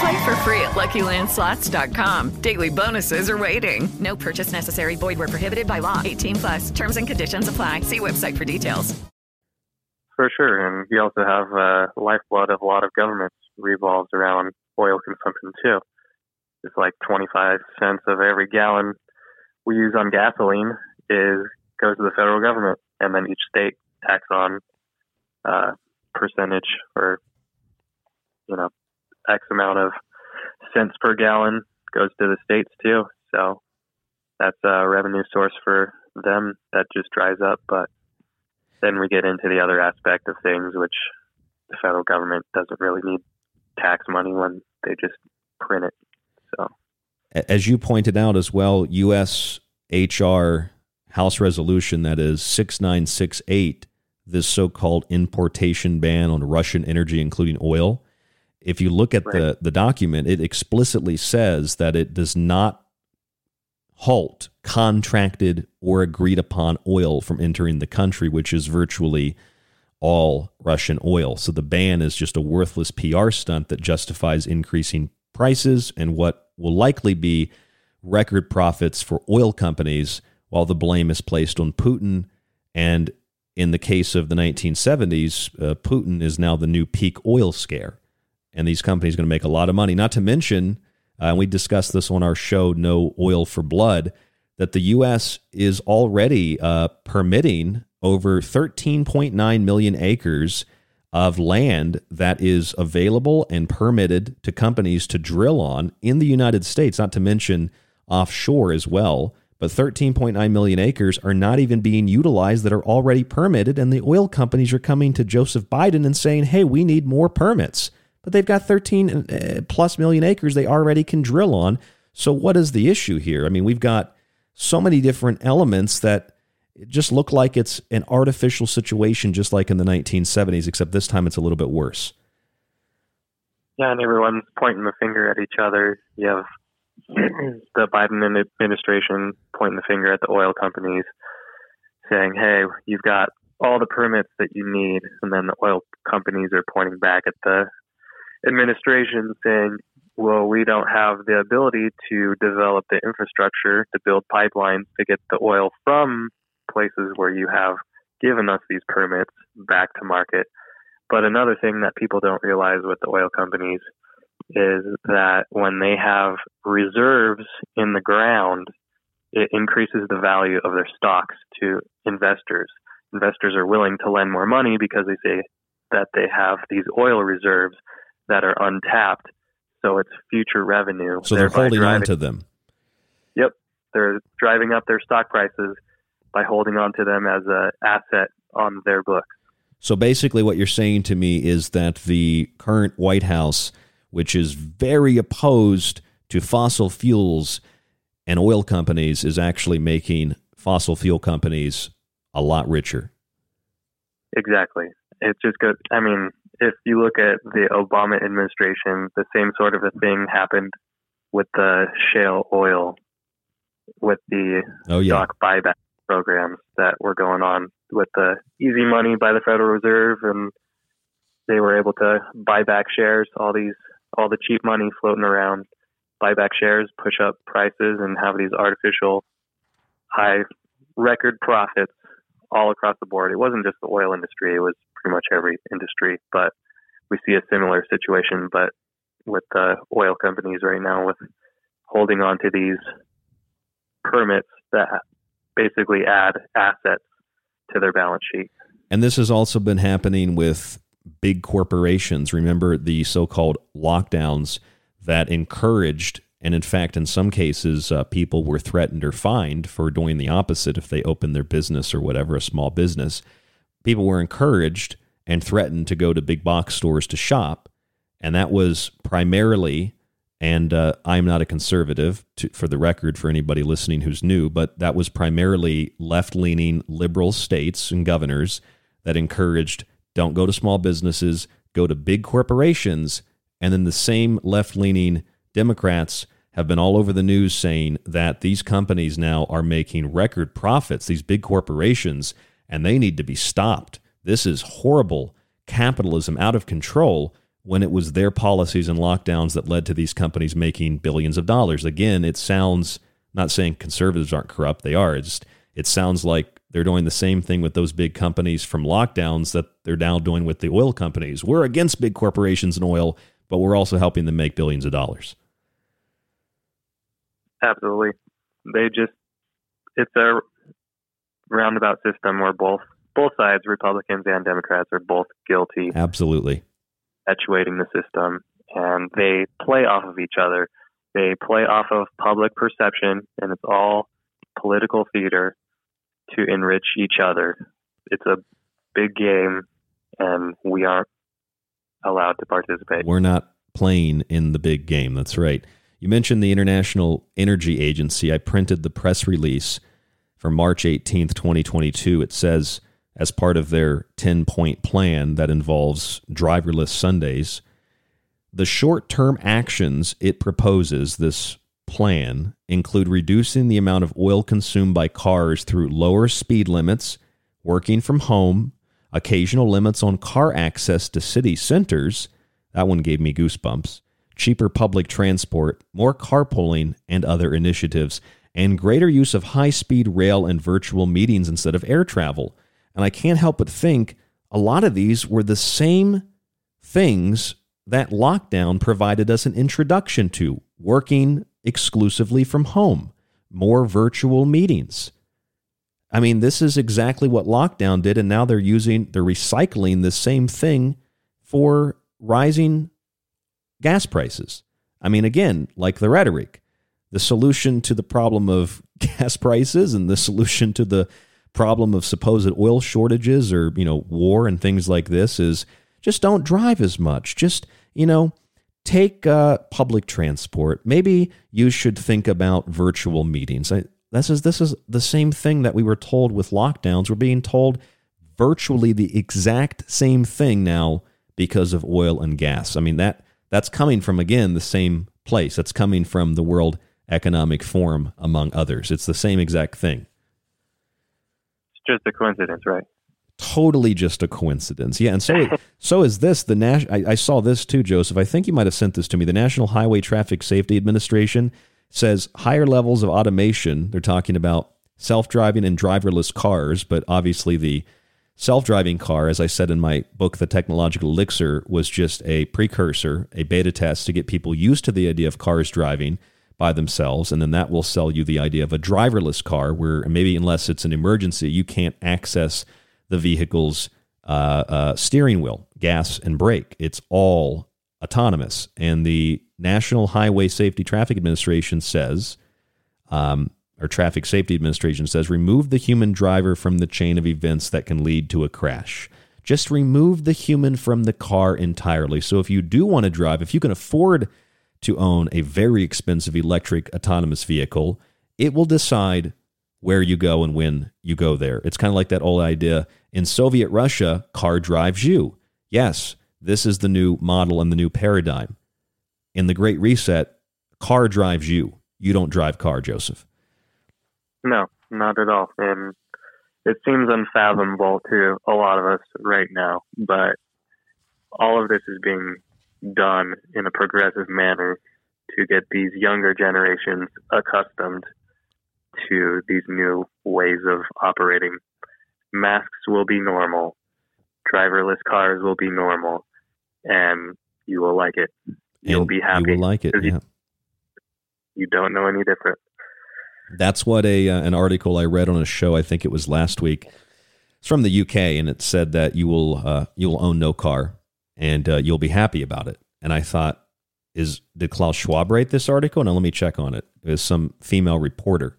Play for free at LuckyLandSlots.com. Daily bonuses are waiting. No purchase necessary. Void where prohibited by law. 18 plus. Terms and conditions apply. See website for details. For sure, and we also have uh, lifeblood of a lot of governments revolves around oil consumption too. It's like 25 cents of every gallon we use on gasoline is goes to the federal government, and then each state tax on uh, percentage or you know X amount of cents per gallon goes to the states too. So that's a revenue source for them that just dries up. But then we get into the other aspect of things, which the federal government doesn't really need tax money when they just print it. So, as you pointed out as well, U.S. HR House resolution that is 6968, this so called importation ban on Russian energy, including oil. If you look at right. the, the document, it explicitly says that it does not halt contracted or agreed upon oil from entering the country, which is virtually all Russian oil. So the ban is just a worthless PR stunt that justifies increasing prices and what will likely be record profits for oil companies while the blame is placed on Putin. And in the case of the 1970s, uh, Putin is now the new peak oil scare. And these companies are going to make a lot of money. Not to mention, uh, and we discussed this on our show, No Oil for Blood, that the U.S. is already uh, permitting over 13.9 million acres of land that is available and permitted to companies to drill on in the United States, not to mention offshore as well but 13.9 million acres are not even being utilized that are already permitted. And the oil companies are coming to Joseph Biden and saying, hey, we need more permits. But they've got 13 uh, plus million acres they already can drill on. So, what is the issue here? I mean, we've got so many different elements that just look like it's an artificial situation, just like in the 1970s, except this time it's a little bit worse. Yeah, and everyone's pointing the finger at each other. You have the Biden administration pointing the finger at the oil companies, saying, "Hey, you've got all the permits that you need," and then the oil companies are pointing back at the administration, saying, "Well, we don't have the ability to develop the infrastructure to build pipelines to get the oil from places where you have given us these permits back to market." But another thing that people don't realize with the oil companies is that when they have reserves in the ground, it increases the value of their stocks to investors. Investors are willing to lend more money because they say that they have these oil reserves that are untapped. So it's future revenue. So they're holding driving, on to them. Yep. They're driving up their stock prices by holding on to them as an asset on their books. So basically, what you're saying to me is that the current White House which is very opposed to fossil fuels and oil companies, is actually making fossil fuel companies a lot richer. Exactly. It's just good. I mean, if you look at the Obama administration, the same sort of a thing happened with the shale oil, with the oh, yeah. stock buyback programs that were going on with the easy money by the Federal Reserve, and they were able to buy back shares. All these all the cheap money floating around, buy back shares, push up prices, and have these artificial high record profits all across the board. It wasn't just the oil industry; it was pretty much every industry. But we see a similar situation, but with the oil companies right now, with holding on to these permits that basically add assets to their balance sheet. And this has also been happening with big corporations. Remember the so called lockdowns that encouraged, and in fact, in some cases, uh, people were threatened or fined for doing the opposite if they opened their business or whatever, a small business. People were encouraged and threatened to go to big box stores to shop. And that was primarily, and uh, I'm not a conservative to, for the record for anybody listening who's new, but that was primarily left leaning liberal states and governors that encouraged don't go to small businesses, go to big corporations. And then the same left leaning Democrats have been all over the news saying that these companies now are making record profits, these big corporations, and they need to be stopped. This is horrible capitalism out of control when it was their policies and lockdowns that led to these companies making billions of dollars. Again, it sounds not saying conservatives aren't corrupt, they are. It just it sounds like they're doing the same thing with those big companies from lockdowns that they're now doing with the oil companies. We're against big corporations and oil, but we're also helping them make billions of dollars. Absolutely. They just it's a roundabout system where both both sides, Republicans and Democrats, are both guilty. Absolutely. Perpetuating the system and they play off of each other. They play off of public perception and it's all political theater to enrich each other. It's a big game and we aren't allowed to participate. We're not playing in the big game. That's right. You mentioned the International Energy Agency. I printed the press release for March 18th, 2022. It says, as part of their 10 point plan that involves driverless Sundays, the short term actions it proposes, this plan, include reducing the amount of oil consumed by cars through lower speed limits, working from home, occasional limits on car access to city centers. That one gave me goosebumps cheaper public transport, more carpooling, and other initiatives, and greater use of high speed rail and virtual meetings instead of air travel. And I can't help but think a lot of these were the same things that lockdown provided us an introduction to working exclusively from home, more virtual meetings. I mean, this is exactly what lockdown did, and now they're using, they're recycling the same thing for rising gas prices. I mean, again, like the rhetoric, the solution to the problem of gas prices and the solution to the problem of supposed oil shortages or, you know, war and things like this is just don't drive as much. Just, you know, take uh, public transport. Maybe you should think about virtual meetings. I, this is this is the same thing that we were told with lockdowns. We're being told virtually the exact same thing now because of oil and gas. I mean that that's coming from, again, the same place. That's coming from the World Economic Forum among others. It's the same exact thing. It's just a coincidence, right? Totally just a coincidence. Yeah, and so so is this. The Nas- I, I saw this too, Joseph. I think you might have sent this to me. The National Highway Traffic Safety Administration says higher levels of automation. They're talking about self-driving and driverless cars, but obviously the Self driving car, as I said in my book, The Technological Elixir, was just a precursor, a beta test to get people used to the idea of cars driving by themselves. And then that will sell you the idea of a driverless car, where maybe unless it's an emergency, you can't access the vehicle's uh, uh, steering wheel, gas, and brake. It's all autonomous. And the National Highway Safety Traffic Administration says um, or Traffic Safety Administration says remove the human driver from the chain of events that can lead to a crash. Just remove the human from the car entirely. So if you do want to drive, if you can afford to own a very expensive electric autonomous vehicle, it will decide where you go and when you go there. It's kind of like that old idea in Soviet Russia, car drives you. Yes, this is the new model and the new paradigm. In the Great Reset, car drives you. You don't drive car, Joseph. No, not at all. And it seems unfathomable to a lot of us right now, but all of this is being done in a progressive manner to get these younger generations accustomed to these new ways of operating. Masks will be normal, driverless cars will be normal, and you will like it. You'll and be happy. You will like it. Yeah. You, you don't know any different. That's what a uh, an article I read on a show. I think it was last week. It's from the UK, and it said that you will uh, you will own no car, and uh, you'll be happy about it. And I thought, is did Klaus Schwab write this article? Now let me check on it. It was some female reporter,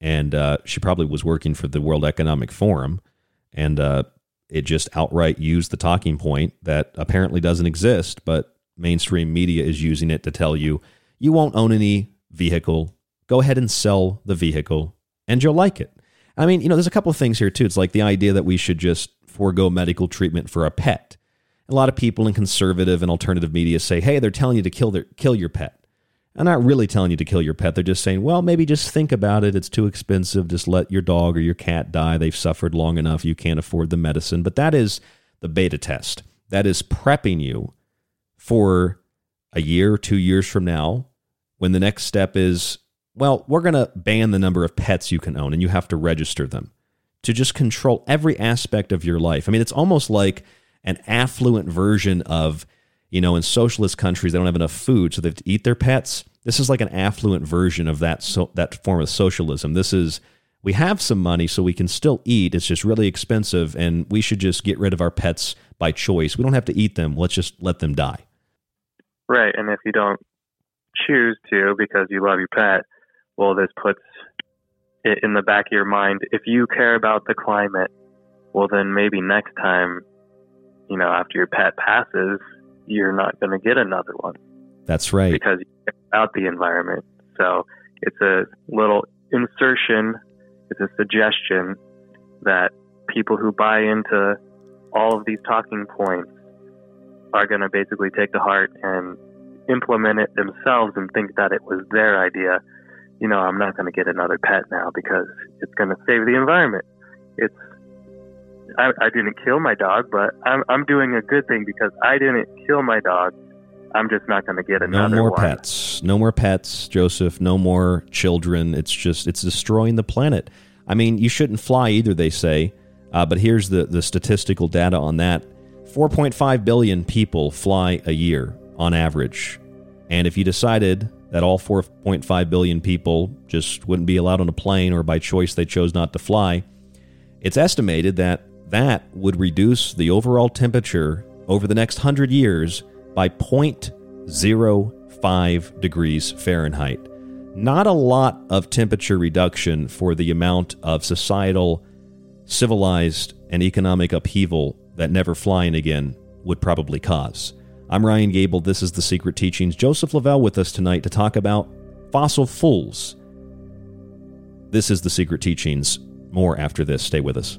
and uh, she probably was working for the World Economic Forum, and uh, it just outright used the talking point that apparently doesn't exist, but mainstream media is using it to tell you you won't own any vehicle go ahead and sell the vehicle and you'll like it. I mean, you know, there's a couple of things here too. It's like the idea that we should just forego medical treatment for a pet. A lot of people in conservative and alternative media say, "Hey, they're telling you to kill their kill your pet." I'm not really telling you to kill your pet. They're just saying, "Well, maybe just think about it. It's too expensive. Just let your dog or your cat die. They've suffered long enough. You can't afford the medicine." But that is the beta test. That is prepping you for a year, 2 years from now when the next step is, well, we're going to ban the number of pets you can own and you have to register them to just control every aspect of your life. I mean, it's almost like an affluent version of, you know, in socialist countries, they don't have enough food, so they have to eat their pets. This is like an affluent version of that so, that form of socialism. This is we have some money so we can still eat. It's just really expensive, and we should just get rid of our pets by choice. We don't have to eat them. Let's just let them die. Right, and if you don't choose to because you love your pet, well, this puts it in the back of your mind. If you care about the climate, well, then maybe next time, you know, after your pet passes, you're not going to get another one. That's right. Because you about the environment. So it's a little insertion, it's a suggestion that people who buy into all of these talking points are going to basically take to heart and implement it themselves and think that it was their idea. You know, I'm not going to get another pet now because it's going to save the environment. It's I, I didn't kill my dog, but I'm I'm doing a good thing because I didn't kill my dog. I'm just not going to get another. No more one. pets. No more pets, Joseph. No more children. It's just it's destroying the planet. I mean, you shouldn't fly either. They say, uh, but here's the the statistical data on that: 4.5 billion people fly a year on average. And if you decided that all 4.5 billion people just wouldn't be allowed on a plane or by choice they chose not to fly, it's estimated that that would reduce the overall temperature over the next 100 years by 0.05 degrees Fahrenheit. Not a lot of temperature reduction for the amount of societal, civilized, and economic upheaval that never flying again would probably cause. I'm Ryan Gable. This is The Secret Teachings. Joseph Lavelle with us tonight to talk about fossil fools. This is The Secret Teachings. More after this. Stay with us.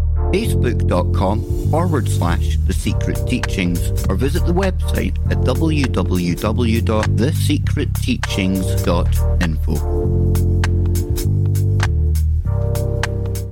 facebook.com forward slash the secret teachings or visit the website at www.thesecretteachings.info.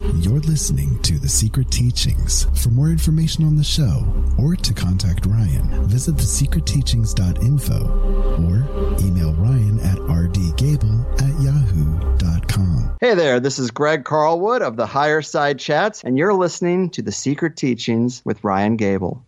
You're listening to The Secret Teachings. For more information on the show or to contact Ryan, visit thesecretteachings.info or email Ryan at rdgable at yahoo.com. Hey there, this is Greg Carlwood of the Higher Side Chats, and you're listening to The Secret Teachings with Ryan Gable.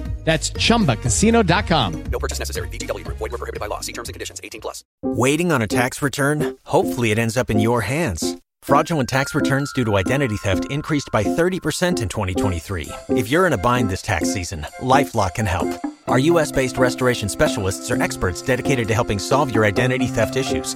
That's chumbacasino.com. No purchase necessary. Group. Void were prohibited by law. See terms and conditions. 18 plus. Waiting on a tax return? Hopefully, it ends up in your hands. Fraudulent tax returns due to identity theft increased by 30% in 2023. If you're in a bind this tax season, LifeLock can help. Our U.S.-based restoration specialists are experts dedicated to helping solve your identity theft issues.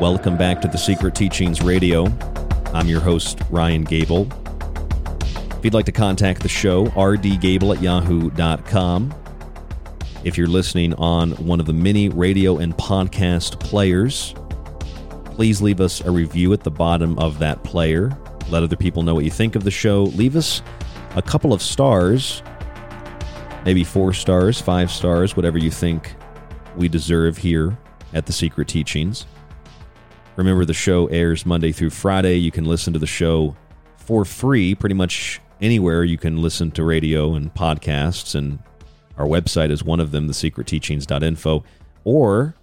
Welcome back to the Secret Teachings Radio. I'm your host, Ryan Gable. If you'd like to contact the show, rdgable at yahoo.com. If you're listening on one of the many radio and podcast players, please leave us a review at the bottom of that player. Let other people know what you think of the show. Leave us a couple of stars, maybe four stars, five stars, whatever you think we deserve here at the Secret Teachings. Remember, the show airs Monday through Friday. You can listen to the show for free pretty much anywhere you can listen to radio and podcasts. And our website is one of them, thesecretteachings.info. Or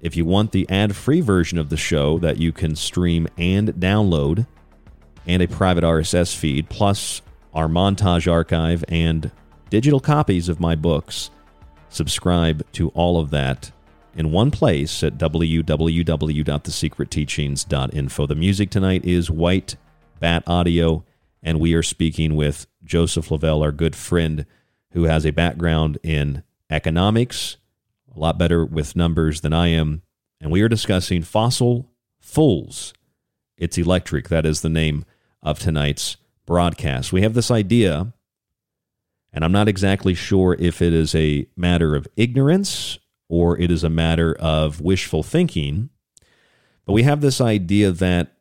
if you want the ad free version of the show that you can stream and download, and a private RSS feed, plus our montage archive and digital copies of my books, subscribe to all of that in one place at www.thesecretteachings.info. The music tonight is White Bat Audio, and we are speaking with Joseph Lavelle, our good friend, who has a background in economics, a lot better with numbers than I am, and we are discussing fossil fools. It's electric. That is the name of tonight's broadcast. We have this idea, and I'm not exactly sure if it is a matter of ignorance or it is a matter of wishful thinking. But we have this idea that,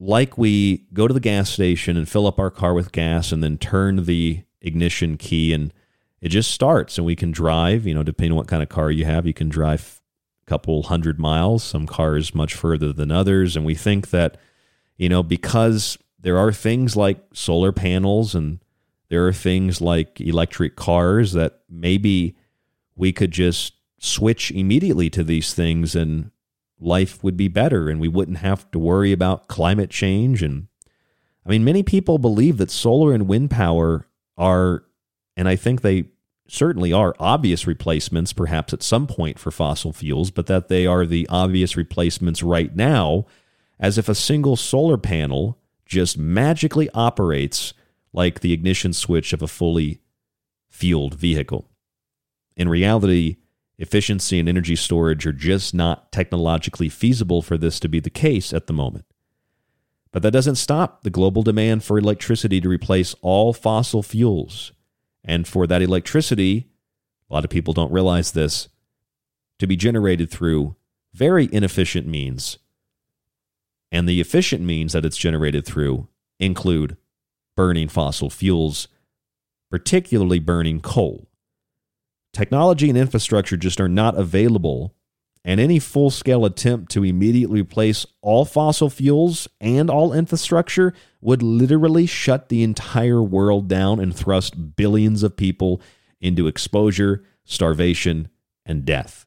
like we go to the gas station and fill up our car with gas and then turn the ignition key and it just starts and we can drive, you know, depending on what kind of car you have, you can drive a couple hundred miles, some cars much further than others. And we think that, you know, because there are things like solar panels and there are things like electric cars that maybe we could just switch immediately to these things and life would be better and we wouldn't have to worry about climate change and I mean many people believe that solar and wind power are and I think they certainly are obvious replacements perhaps at some point for fossil fuels but that they are the obvious replacements right now as if a single solar panel just magically operates like the ignition switch of a fully fueled vehicle. In reality, efficiency and energy storage are just not technologically feasible for this to be the case at the moment. But that doesn't stop the global demand for electricity to replace all fossil fuels. And for that electricity, a lot of people don't realize this, to be generated through very inefficient means. And the efficient means that it's generated through include burning fossil fuels, particularly burning coal. Technology and infrastructure just are not available, and any full scale attempt to immediately replace all fossil fuels and all infrastructure would literally shut the entire world down and thrust billions of people into exposure, starvation, and death.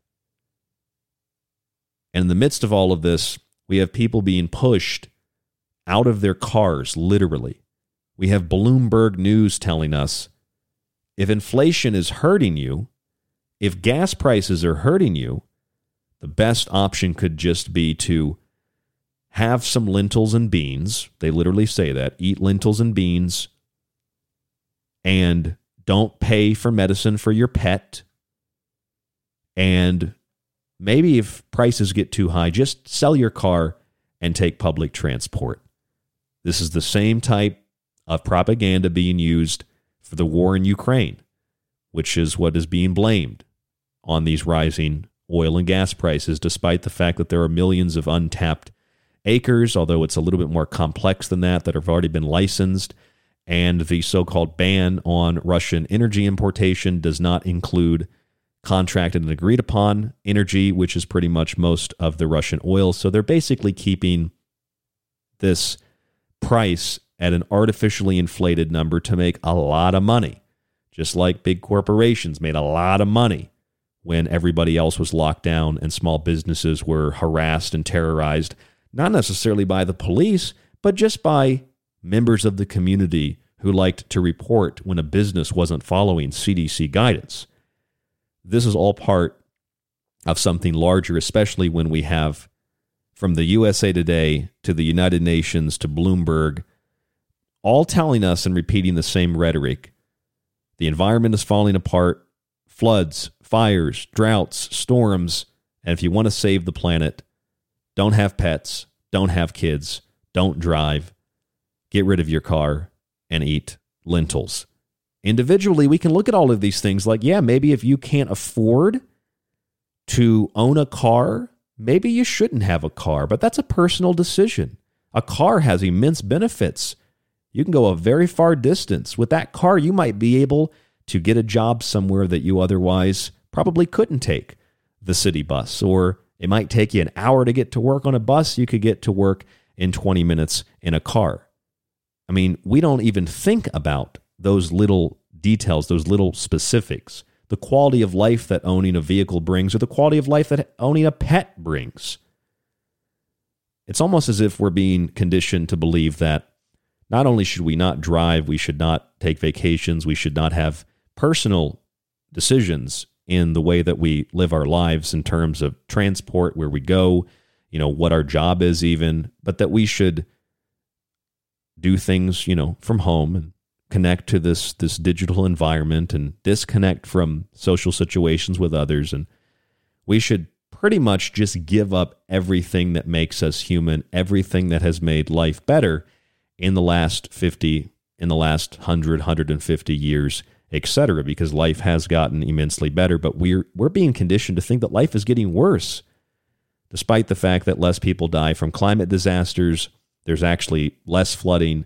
And in the midst of all of this, we have people being pushed out of their cars, literally. We have Bloomberg News telling us if inflation is hurting you, if gas prices are hurting you, the best option could just be to have some lentils and beans. They literally say that eat lentils and beans and don't pay for medicine for your pet. And maybe if prices get too high, just sell your car and take public transport. This is the same type of propaganda being used for the war in Ukraine, which is what is being blamed on these rising oil and gas prices, despite the fact that there are millions of untapped acres, although it's a little bit more complex than that, that have already been licensed. And the so called ban on Russian energy importation does not include contracted and agreed upon energy, which is pretty much most of the Russian oil. So they're basically keeping this price at an artificially inflated number to make a lot of money, just like big corporations made a lot of money when everybody else was locked down and small businesses were harassed and terrorized, not necessarily by the police, but just by members of the community who liked to report when a business wasn't following CDC guidance. This is all part of something larger, especially when we have from the USA Today to the United Nations to Bloomberg, all telling us and repeating the same rhetoric. The environment is falling apart, floods, fires, droughts, storms, and if you want to save the planet, don't have pets, don't have kids, don't drive, get rid of your car, and eat lentils. Individually, we can look at all of these things like, yeah, maybe if you can't afford to own a car, maybe you shouldn't have a car, but that's a personal decision. A car has immense benefits. You can go a very far distance. With that car, you might be able to get a job somewhere that you otherwise probably couldn't take the city bus, or it might take you an hour to get to work on a bus. You could get to work in 20 minutes in a car. I mean, we don't even think about those little details, those little specifics, the quality of life that owning a vehicle brings, or the quality of life that owning a pet brings. It's almost as if we're being conditioned to believe that not only should we not drive, we should not take vacations, we should not have personal decisions in the way that we live our lives in terms of transport, where we go, you know, what our job is, even, but that we should do things, you know, from home and connect to this this digital environment and disconnect from social situations with others. And we should pretty much just give up everything that makes us human, everything that has made life better in the last 50 in the last 100 150 years etc., because life has gotten immensely better, but we're we're being conditioned to think that life is getting worse. Despite the fact that less people die from climate disasters, there's actually less flooding,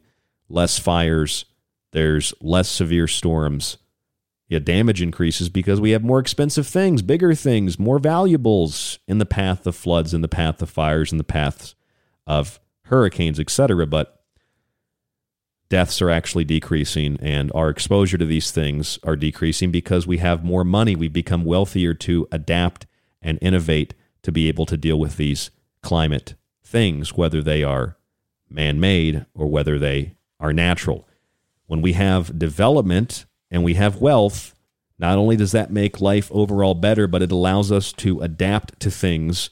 less fires, there's less severe storms. Yeah, damage increases because we have more expensive things, bigger things, more valuables in the path of floods, in the path of fires, in the paths of hurricanes, etc. But deaths are actually decreasing and our exposure to these things are decreasing because we have more money. We become wealthier to adapt and innovate to be able to deal with these climate things, whether they are man made or whether they are natural. When we have development and we have wealth, not only does that make life overall better, but it allows us to adapt to things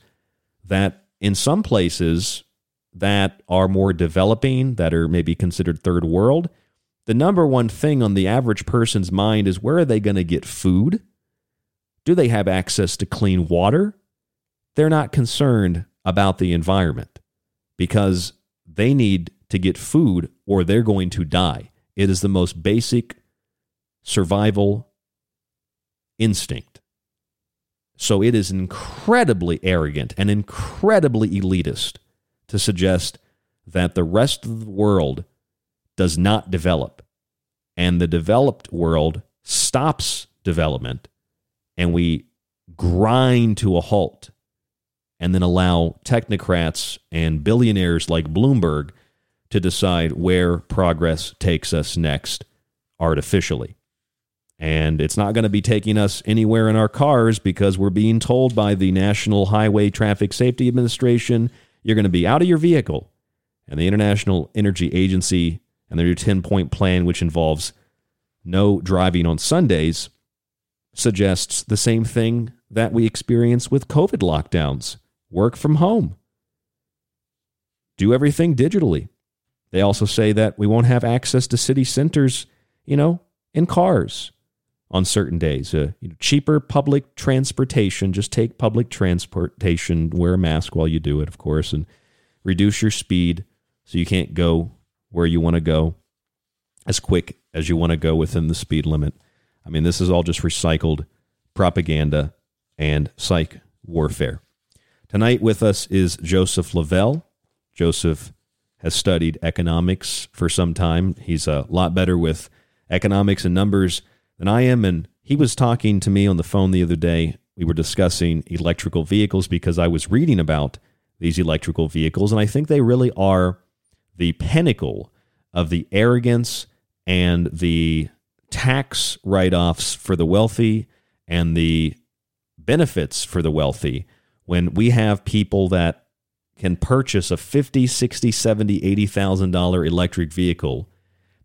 that in some places that are more developing, that are maybe considered third world, the number one thing on the average person's mind is where are they going to get food? Do they have access to clean water? They're not concerned about the environment because they need to get food or they're going to die. It is the most basic survival instinct. So it is incredibly arrogant and incredibly elitist to suggest that the rest of the world does not develop and the developed world stops development and we grind to a halt and then allow technocrats and billionaires like Bloomberg to decide where progress takes us next artificially. And it's not going to be taking us anywhere in our cars because we're being told by the National Highway Traffic Safety Administration you're going to be out of your vehicle. And the International Energy Agency and their 10 point plan, which involves no driving on Sundays, suggests the same thing that we experience with COVID lockdowns work from home, do everything digitally. They also say that we won't have access to city centers, you know, in cars on certain days. Uh, you know, cheaper public transportation. Just take public transportation. Wear a mask while you do it, of course, and reduce your speed so you can't go where you want to go as quick as you want to go within the speed limit. I mean, this is all just recycled propaganda and psych warfare. Tonight with us is Joseph Lavelle. Joseph has studied economics for some time. He's a lot better with economics and numbers than I am. And he was talking to me on the phone the other day. We were discussing electrical vehicles because I was reading about these electrical vehicles. And I think they really are the pinnacle of the arrogance and the tax write offs for the wealthy and the benefits for the wealthy when we have people that can purchase a 50 60 70 80,000 dollar electric vehicle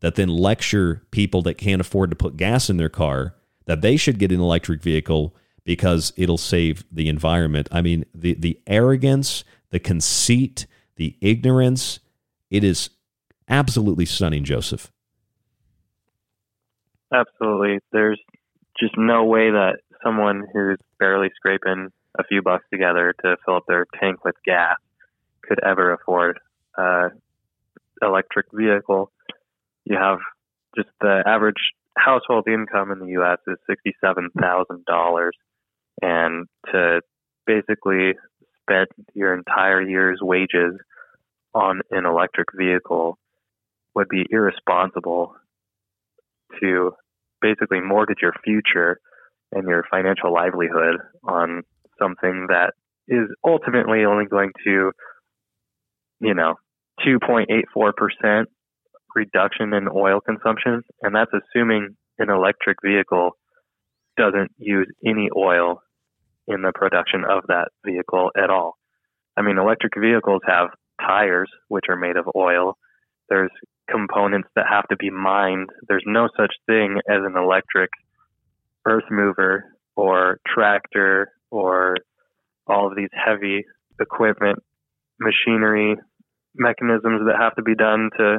that then lecture people that can't afford to put gas in their car that they should get an electric vehicle because it'll save the environment. I mean, the the arrogance, the conceit, the ignorance, it is absolutely stunning, Joseph. Absolutely. There's just no way that someone who's barely scraping a few bucks together to fill up their tank with gas could ever afford a electric vehicle. You have just the average household income in the U.S. is sixty-seven thousand dollars, and to basically spend your entire year's wages on an electric vehicle would be irresponsible to basically mortgage your future and your financial livelihood on something that is ultimately only going to, you know, 2.84% reduction in oil consumption. And that's assuming an electric vehicle doesn't use any oil in the production of that vehicle at all. I mean, electric vehicles have tires, which are made of oil. There's components that have to be mined. There's no such thing as an electric earth mover or tractor or all of these heavy equipment, machinery, mechanisms that have to be done to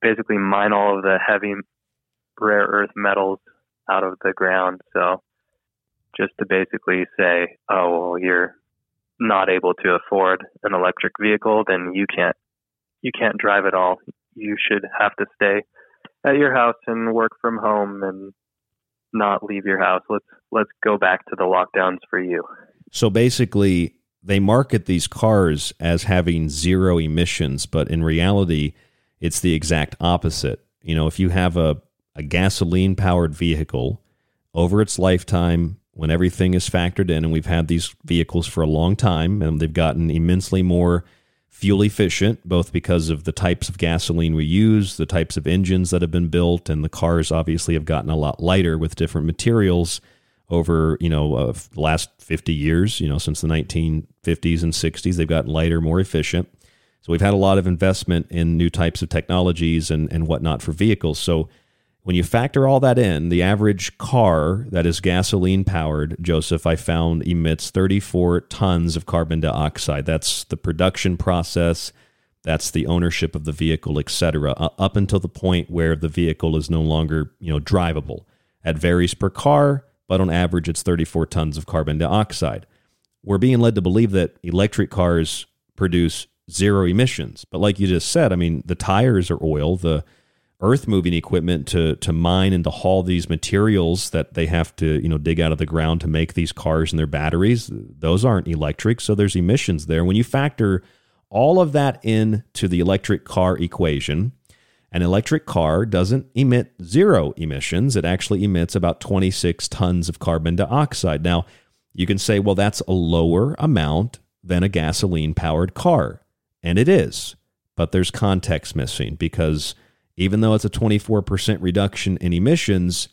basically mine all of the heavy rare earth metals out of the ground. So just to basically say, oh, well, you're not able to afford an electric vehicle, then you can't you can't drive at all. You should have to stay at your house and work from home and not leave your house. Let's let's go back to the lockdowns for you. So basically, they market these cars as having zero emissions, but in reality, it's the exact opposite. You know, if you have a, a gasoline powered vehicle over its lifetime, when everything is factored in, and we've had these vehicles for a long time, and they've gotten immensely more fuel efficient, both because of the types of gasoline we use, the types of engines that have been built, and the cars obviously have gotten a lot lighter with different materials over you know uh, the last 50 years. You know, since the 1950s and 60s, they've gotten lighter, more efficient. So we've had a lot of investment in new types of technologies and and whatnot for vehicles. So when you factor all that in, the average car that is gasoline powered, Joseph, I found emits 34 tons of carbon dioxide. That's the production process, that's the ownership of the vehicle, etc., up until the point where the vehicle is no longer, you know, drivable. It varies per car, but on average it's 34 tons of carbon dioxide. We're being led to believe that electric cars produce zero emissions. But like you just said, I mean, the tires are oil, the earth moving equipment to to mine and to haul these materials that they have to you know dig out of the ground to make these cars and their batteries those aren't electric so there's emissions there when you factor all of that into the electric car equation An electric car doesn't emit zero emissions. It actually emits about 26 tons of carbon dioxide. Now, you can say, well, that's a lower amount than a gasoline powered car. And it is. But there's context missing because even though it's a 24% reduction in emissions,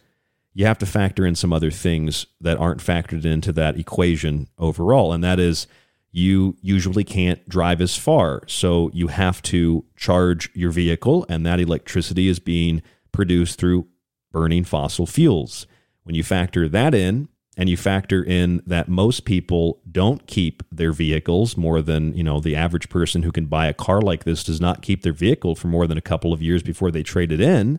you have to factor in some other things that aren't factored into that equation overall. And that is, you usually can't drive as far. So you have to charge your vehicle, and that electricity is being produced through burning fossil fuels. When you factor that in, and you factor in that most people don't keep their vehicles more than you know the average person who can buy a car like this does not keep their vehicle for more than a couple of years before they trade it in.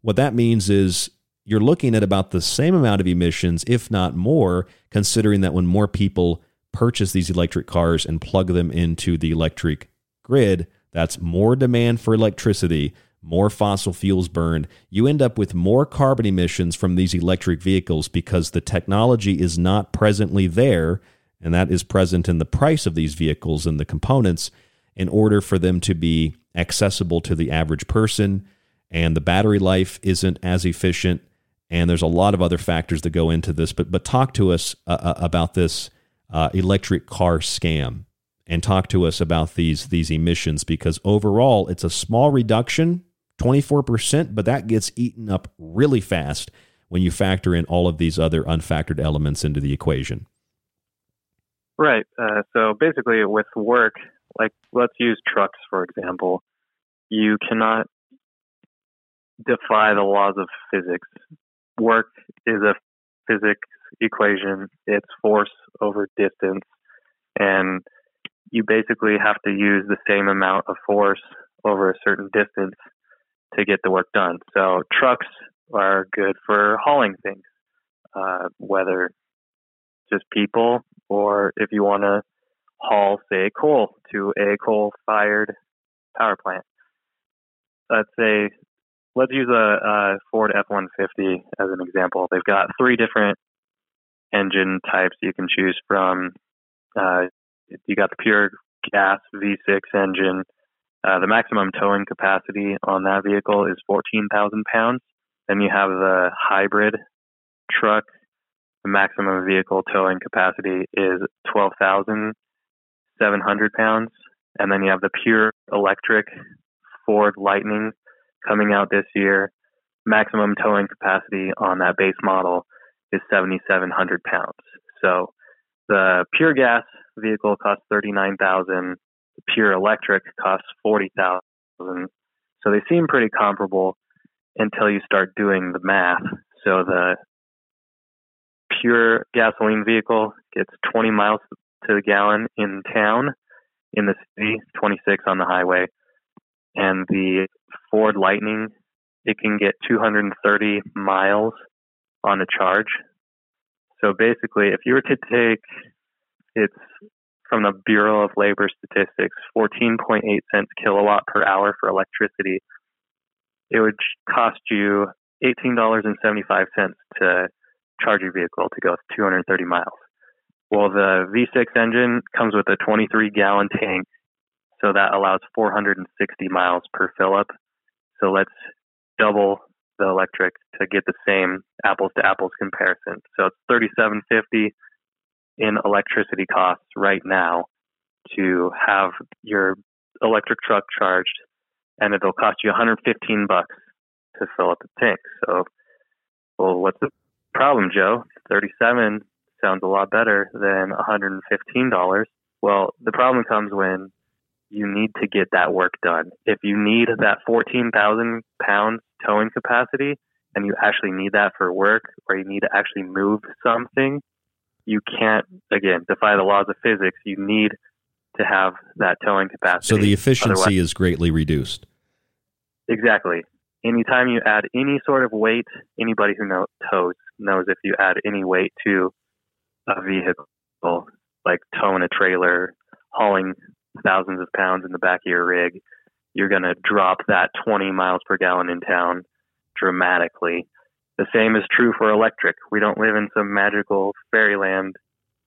What that means is you're looking at about the same amount of emissions if not more considering that when more people purchase these electric cars and plug them into the electric grid that's more demand for electricity more fossil fuels burned, you end up with more carbon emissions from these electric vehicles because the technology is not presently there, and that is present in the price of these vehicles and the components in order for them to be accessible to the average person. And the battery life isn't as efficient. And there's a lot of other factors that go into this. But, but talk to us uh, uh about this uh, electric car scam and talk to us about these these emissions because overall it's a small reduction 24%, but that gets eaten up really fast when you factor in all of these other unfactored elements into the equation. Right. Uh, so basically, with work, like let's use trucks for example, you cannot defy the laws of physics. Work is a physics equation, it's force over distance, and you basically have to use the same amount of force over a certain distance to get the work done. So trucks are good for hauling things, uh, whether just people or if you want to haul, say, coal to a coal-fired power plant. Let's say, let's use a, a Ford F-150 as an example. They've got three different engine types you can choose from. Uh, you got the pure gas V6 engine, uh, the maximum towing capacity on that vehicle is 14,000 pounds. Then you have the hybrid truck. The maximum vehicle towing capacity is 12,700 pounds. And then you have the pure electric Ford Lightning coming out this year. Maximum towing capacity on that base model is 7,700 pounds. So the pure gas vehicle costs 39,000 pure electric costs forty thousand. So they seem pretty comparable until you start doing the math. So the pure gasoline vehicle gets 20 miles to the gallon in town, in the city, 26 on the highway, and the Ford Lightning it can get 230 miles on a charge. So basically, if you were to take its from the Bureau of Labor Statistics, 14.8 cents kilowatt per hour for electricity. It would cost you $18.75 to charge your vehicle to go 230 miles. Well, the V6 engine comes with a 23 gallon tank, so that allows 460 miles per fill up. So let's double the electric to get the same apples to apples comparison. So it's 3750 in electricity costs right now to have your electric truck charged, and it'll cost you 115 bucks to fill up the tank. So, well, what's the problem, Joe? 37 sounds a lot better than 115 dollars. Well, the problem comes when you need to get that work done. If you need that 14,000 pounds towing capacity, and you actually need that for work, or you need to actually move something, you can't again defy the laws of physics. You need to have that towing capacity. So the efficiency Otherwise, is greatly reduced. Exactly. Anytime you add any sort of weight, anybody who know, tows knows if you add any weight to a vehicle, like towing a trailer, hauling thousands of pounds in the back of your rig, you're going to drop that 20 miles per gallon in town dramatically. The same is true for electric. We don't live in some magical fairyland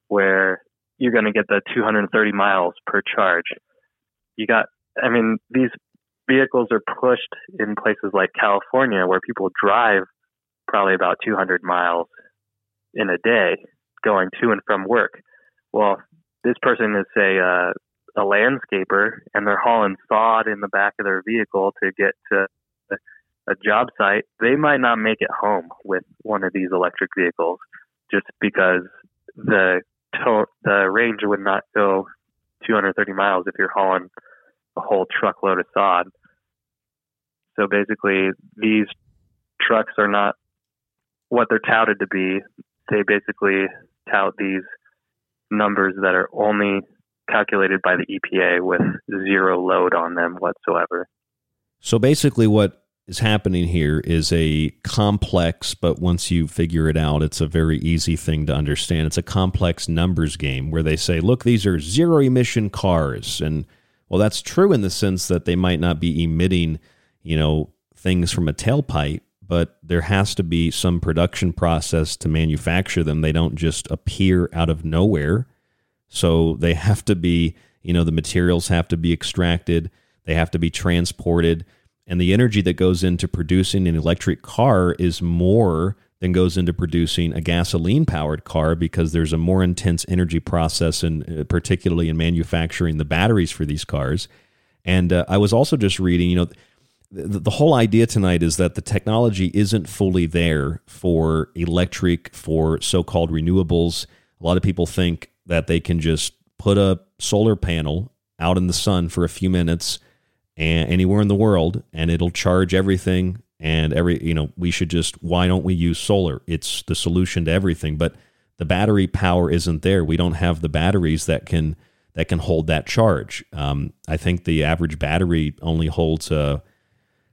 where you're going to get the 230 miles per charge. You got, I mean, these vehicles are pushed in places like California where people drive probably about 200 miles in a day going to and from work. Well, this person is say uh, a landscaper and they're hauling sod in the back of their vehicle to get to a job site. They might not make it home with one of these electric vehicles just because the to- the range would not go 230 miles if you're hauling a whole truckload of sod. So basically, these trucks are not what they're touted to be. They basically tout these numbers that are only calculated by the EPA with zero load on them whatsoever. So basically, what is happening here is a complex, but once you figure it out, it's a very easy thing to understand. It's a complex numbers game where they say, look, these are zero emission cars. And well, that's true in the sense that they might not be emitting, you know, things from a tailpipe, but there has to be some production process to manufacture them. They don't just appear out of nowhere. So they have to be, you know, the materials have to be extracted, they have to be transported, and the energy that goes into producing an electric car is more than goes into producing a gasoline powered car because there's a more intense energy process and particularly in manufacturing the batteries for these cars. And uh, I was also just reading, you know, the, the whole idea tonight is that the technology isn't fully there for electric, for so called renewables. A lot of people think that they can just put a solar panel out in the sun for a few minutes and anywhere in the world and it'll charge everything and every you know we should just why don't we use solar? It's the solution to everything but the battery power isn't there. We don't have the batteries that can that can hold that charge. Um, i think the average battery only holds uh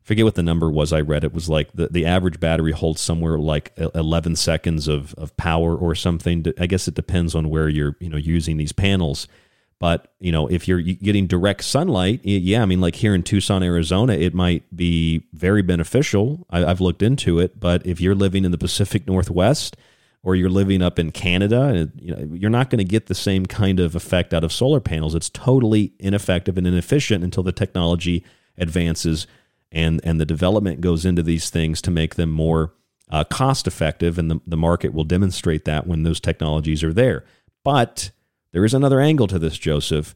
forget what the number was i read. It was like the, the average battery holds somewhere like 11 seconds of, of power or something. I guess it depends on where you're you know using these panels but you know, if you're getting direct sunlight, yeah, I mean, like here in Tucson, Arizona, it might be very beneficial. I, have looked into it, but if you're living in the Pacific Northwest or you're living up in Canada, you know, you're not going to get the same kind of effect out of solar panels. It's totally ineffective and inefficient until the technology advances and and the development goes into these things to make them more uh, cost effective, and the, the market will demonstrate that when those technologies are there. But there is another angle to this, Joseph.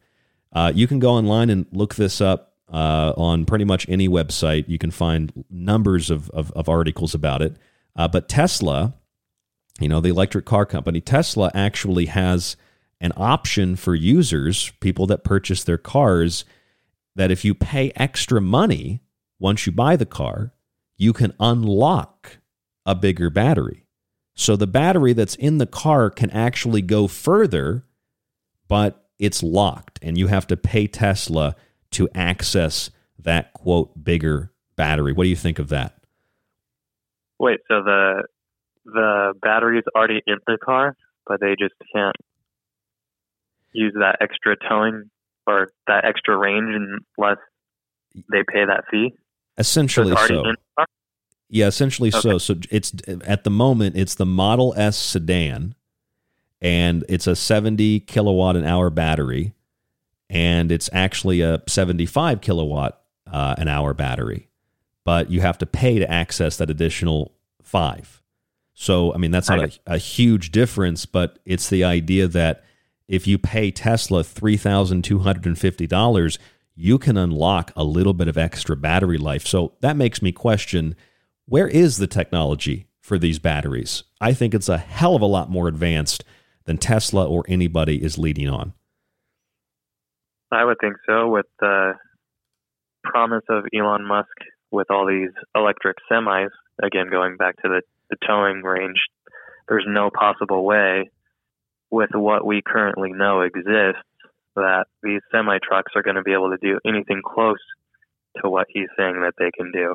Uh, you can go online and look this up uh, on pretty much any website. You can find numbers of, of, of articles about it. Uh, but Tesla, you know, the electric car company, Tesla actually has an option for users, people that purchase their cars, that if you pay extra money once you buy the car, you can unlock a bigger battery. So the battery that's in the car can actually go further but it's locked and you have to pay Tesla to access that quote bigger battery. What do you think of that? Wait, so the the battery is already in the car, but they just can't use that extra towing or that extra range unless they pay that fee. Essentially, so. Yeah, essentially okay. so. So it's at the moment it's the Model S sedan and it's a 70 kilowatt an hour battery, and it's actually a 75 kilowatt uh, an hour battery, but you have to pay to access that additional five. So, I mean, that's not a, a huge difference, but it's the idea that if you pay Tesla $3,250, you can unlock a little bit of extra battery life. So that makes me question where is the technology for these batteries? I think it's a hell of a lot more advanced than Tesla or anybody is leading on. I would think so. With the promise of Elon Musk with all these electric semis, again, going back to the, the towing range, there's no possible way with what we currently know exists that these semi trucks are going to be able to do anything close to what he's saying that they can do.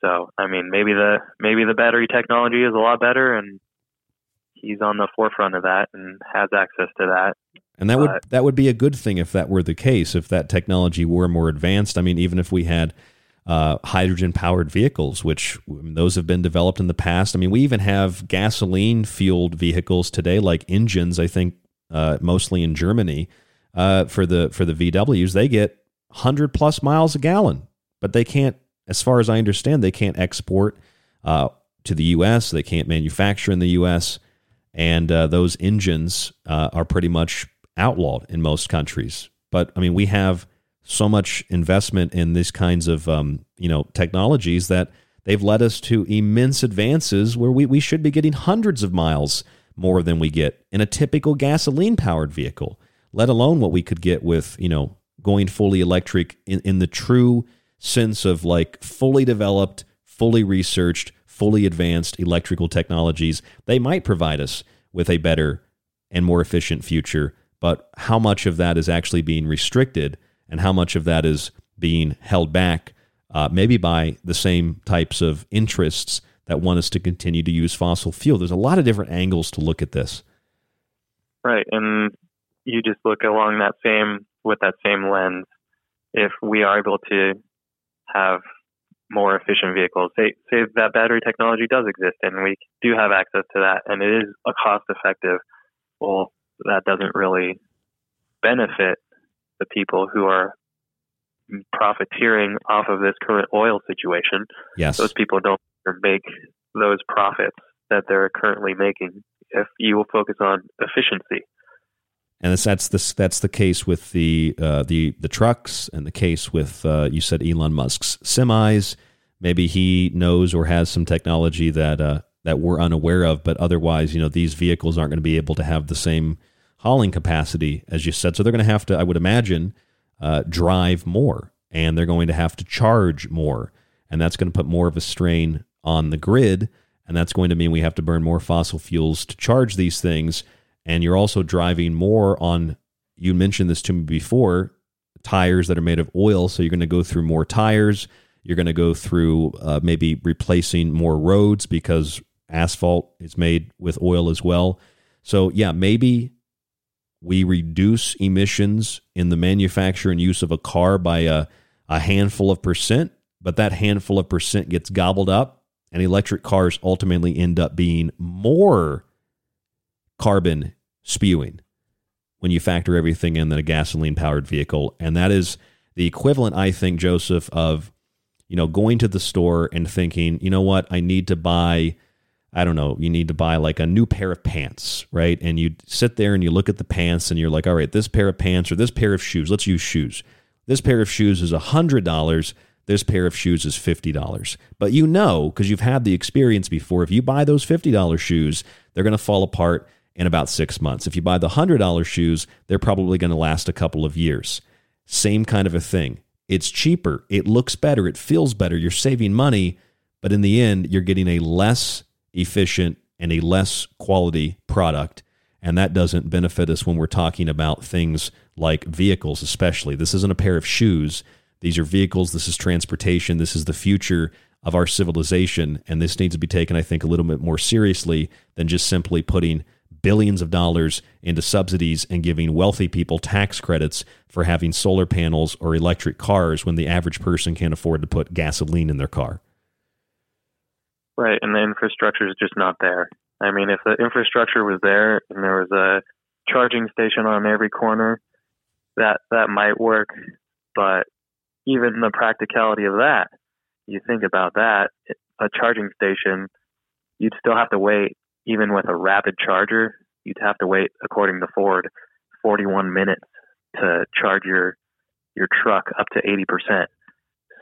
So, I mean, maybe the maybe the battery technology is a lot better, and he's on the forefront of that and has access to that. And that would that would be a good thing if that were the case. If that technology were more advanced, I mean, even if we had uh, hydrogen powered vehicles, which those have been developed in the past. I mean, we even have gasoline fueled vehicles today, like engines. I think uh, mostly in Germany uh, for the for the VWs, they get hundred plus miles a gallon but they can't, as far as I understand, they can't export uh, to the U.S. They can't manufacture in the U.S. And uh, those engines uh, are pretty much outlawed in most countries. But I mean, we have so much investment in these kinds of um, you know technologies that they've led us to immense advances where we, we should be getting hundreds of miles more than we get in a typical gasoline powered vehicle, let alone what we could get with, you know, going fully electric in, in the true sense of like fully developed, fully researched, fully advanced electrical technologies. They might provide us with a better and more efficient future, but how much of that is actually being restricted and how much of that is being held back, uh, maybe by the same types of interests that want us to continue to use fossil fuel. There's a lot of different angles to look at this. Right, and you just look along that same with that same lens. If we are able to have more efficient vehicles, say say that battery technology does exist and we do have access to that, and it is a cost effective. Well, that doesn't really benefit the people who are profiteering off of this current oil situation. Yes, those people don't make those profits that they're currently making if you will focus on efficiency. And that's that's the that's the case with the uh, the the trucks, and the case with uh, you said Elon Musk's semis. Maybe he knows or has some technology that uh, that we're unaware of, but otherwise, you know, these vehicles aren't going to be able to have the same hauling capacity as you said. So they're going to have to, I would imagine, uh, drive more, and they're going to have to charge more, and that's going to put more of a strain on the grid, and that's going to mean we have to burn more fossil fuels to charge these things. And you're also driving more on, you mentioned this to me before, tires that are made of oil. So you're going to go through more tires. You're going to go through uh, maybe replacing more roads because asphalt is made with oil as well. So, yeah, maybe we reduce emissions in the manufacture and use of a car by a, a handful of percent, but that handful of percent gets gobbled up and electric cars ultimately end up being more carbon spewing when you factor everything in than a gasoline powered vehicle. And that is the equivalent, I think, Joseph, of you know going to the store and thinking, you know what, I need to buy. I don't know, you need to buy like a new pair of pants, right? And you sit there and you look at the pants and you're like, all right, this pair of pants or this pair of shoes, let's use shoes. This pair of shoes is $100 this pair of shoes is $50. But you know, because you've had the experience before, if you buy those $50 shoes, they're going to fall apart in about six months. If you buy the $100 shoes, they're probably going to last a couple of years. Same kind of a thing. It's cheaper, it looks better, it feels better, you're saving money, but in the end, you're getting a less efficient and a less quality product. And that doesn't benefit us when we're talking about things like vehicles, especially. This isn't a pair of shoes. These are vehicles. This is transportation. This is the future of our civilization. And this needs to be taken, I think, a little bit more seriously than just simply putting billions of dollars into subsidies and giving wealthy people tax credits for having solar panels or electric cars when the average person can't afford to put gasoline in their car. Right. And the infrastructure is just not there. I mean, if the infrastructure was there and there was a charging station on every corner, that that might work. But even the practicality of that, you think about that, a charging station, you'd still have to wait, even with a rapid charger, you'd have to wait, according to Ford, 41 minutes to charge your your truck up to 80%.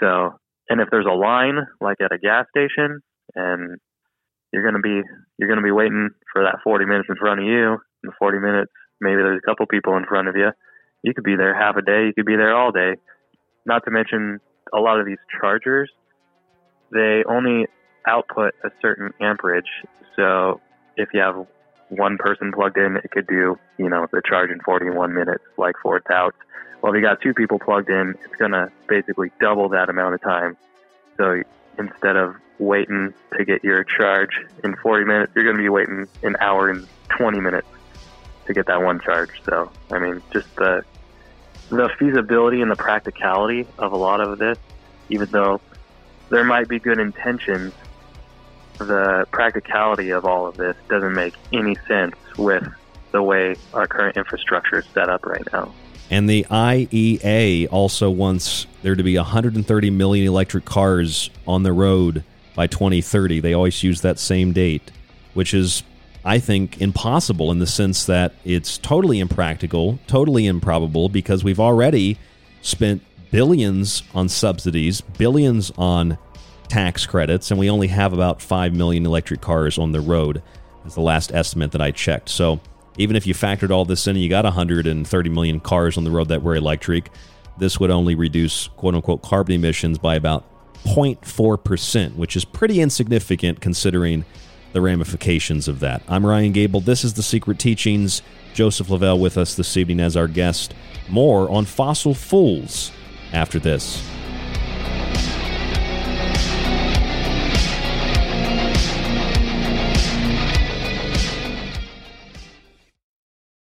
So, and if there's a line like at a gas station and you're to be you're to be waiting for that 40 minutes in front of you, and 40 minutes maybe there's a couple people in front of you. You could be there half a day, you could be there all day. Not to mention a lot of these chargers, they only output a certain amperage. So if you have one person plugged in, it could do, you know, the charge in 41 minutes, like Ford touts. Well, if you got two people plugged in, it's going to basically double that amount of time. So instead of waiting to get your charge in 40 minutes, you're going to be waiting an hour and 20 minutes to get that one charge. So, I mean, just the the feasibility and the practicality of a lot of this, even though there might be good intentions, the practicality of all of this doesn't make any sense with the way our current infrastructure is set up right now. And the IEA also wants there to be 130 million electric cars on the road by 2030. They always use that same date, which is, I think, impossible in the sense that it's totally impractical, totally improbable, because we've already spent billions on subsidies, billions on tax credits, and we only have about 5 million electric cars on the road. Is the last estimate that I checked. So even if you factored all this in and you got 130 million cars on the road that were electric, this would only reduce quote unquote carbon emissions by about 0.4%, which is pretty insignificant considering the ramifications of that. I'm Ryan Gable. This is The Secret Teachings. Joseph Lavelle with us this evening as our guest. More on fossil fools after this.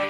Bye.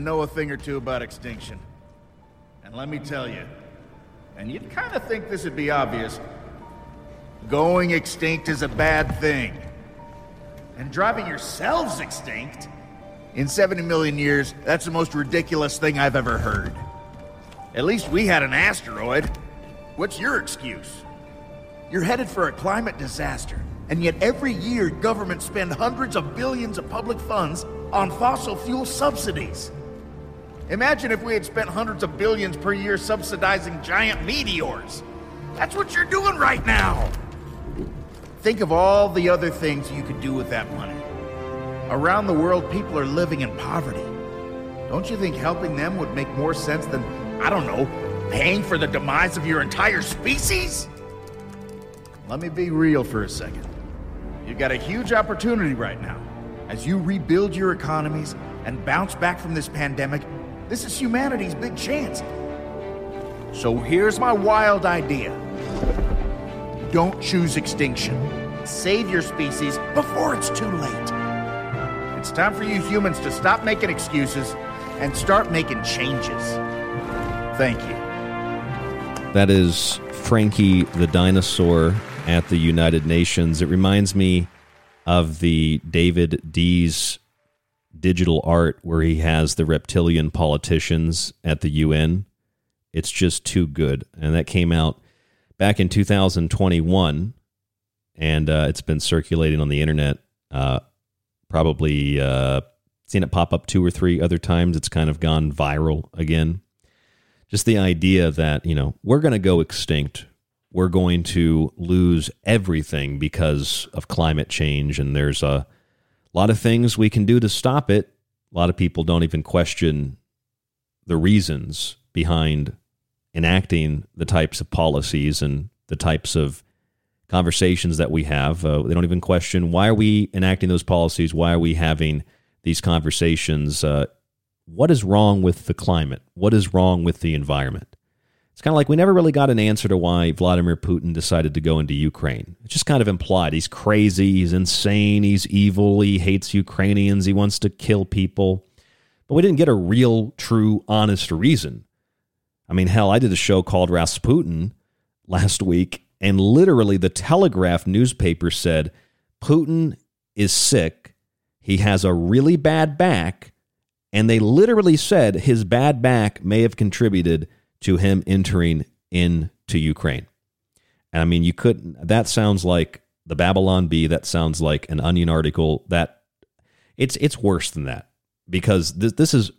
know a thing or two about extinction. And let me tell you, and you'd kind of think this would be obvious, going extinct is a bad thing. And driving yourselves extinct? In 70 million years, that's the most ridiculous thing I've ever heard. At least we had an asteroid. What's your excuse? You're headed for a climate disaster, and yet every year governments spend hundreds of billions of public funds on fossil fuel subsidies. Imagine if we had spent hundreds of billions per year subsidizing giant meteors. That's what you're doing right now. Think of all the other things you could do with that money. Around the world, people are living in poverty. Don't you think helping them would make more sense than, I don't know, paying for the demise of your entire species? Let me be real for a second. You've got a huge opportunity right now. As you rebuild your economies and bounce back from this pandemic, this is humanity's big chance. So here's my wild idea don't choose extinction. Save your species before it's too late. It's time for you humans to stop making excuses and start making changes. Thank you. That is Frankie the dinosaur at the United Nations. It reminds me of the David Dees digital art where he has the reptilian politicians at the UN It's just too good. And that came out back in 2021, and uh, it's been circulating on the internet. Uh, probably uh, seen it pop up two or three other times. It's kind of gone viral again. Just the idea that, you know, we're going to go extinct. We're going to lose everything because of climate change. And there's a lot of things we can do to stop it. A lot of people don't even question the reasons behind enacting the types of policies and the types of conversations that we have. Uh, they don't even question why are we enacting those policies? Why are we having these conversations? Uh, what is wrong with the climate? What is wrong with the environment? It's kind of like we never really got an answer to why Vladimir Putin decided to go into Ukraine. It's just kind of implied. He's crazy. He's insane. He's evil. He hates Ukrainians. He wants to kill people. But we didn't get a real, true, honest reason. I mean, hell, I did a show called Rasputin last week, and literally the Telegraph newspaper said Putin is sick. He has a really bad back. And they literally said his bad back may have contributed to him entering into Ukraine. And I mean, you couldn't, that sounds like the Babylon Bee. That sounds like an Onion article. That it's, it's worse than that because this, this is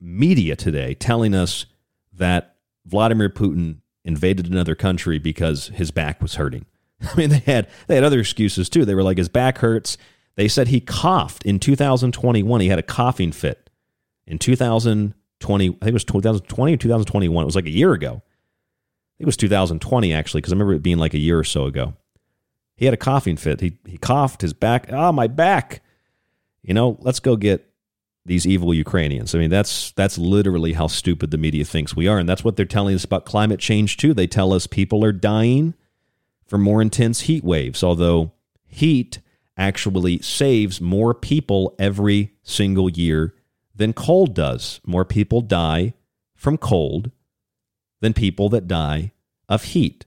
media today telling us that Vladimir Putin invaded another country because his back was hurting. I mean, they had they had other excuses too. They were like his back hurts. They said he coughed in 2021. He had a coughing fit in 2020. I think it was 2020 or 2021. It was like a year ago. It was 2020 actually, because I remember it being like a year or so ago. He had a coughing fit. He he coughed. His back. Oh, my back. You know, let's go get these evil Ukrainians. I mean, that's that's literally how stupid the media thinks we are, and that's what they're telling us about climate change too. They tell us people are dying from more intense heat waves, although heat actually saves more people every single year than cold does. More people die from cold than people that die of heat.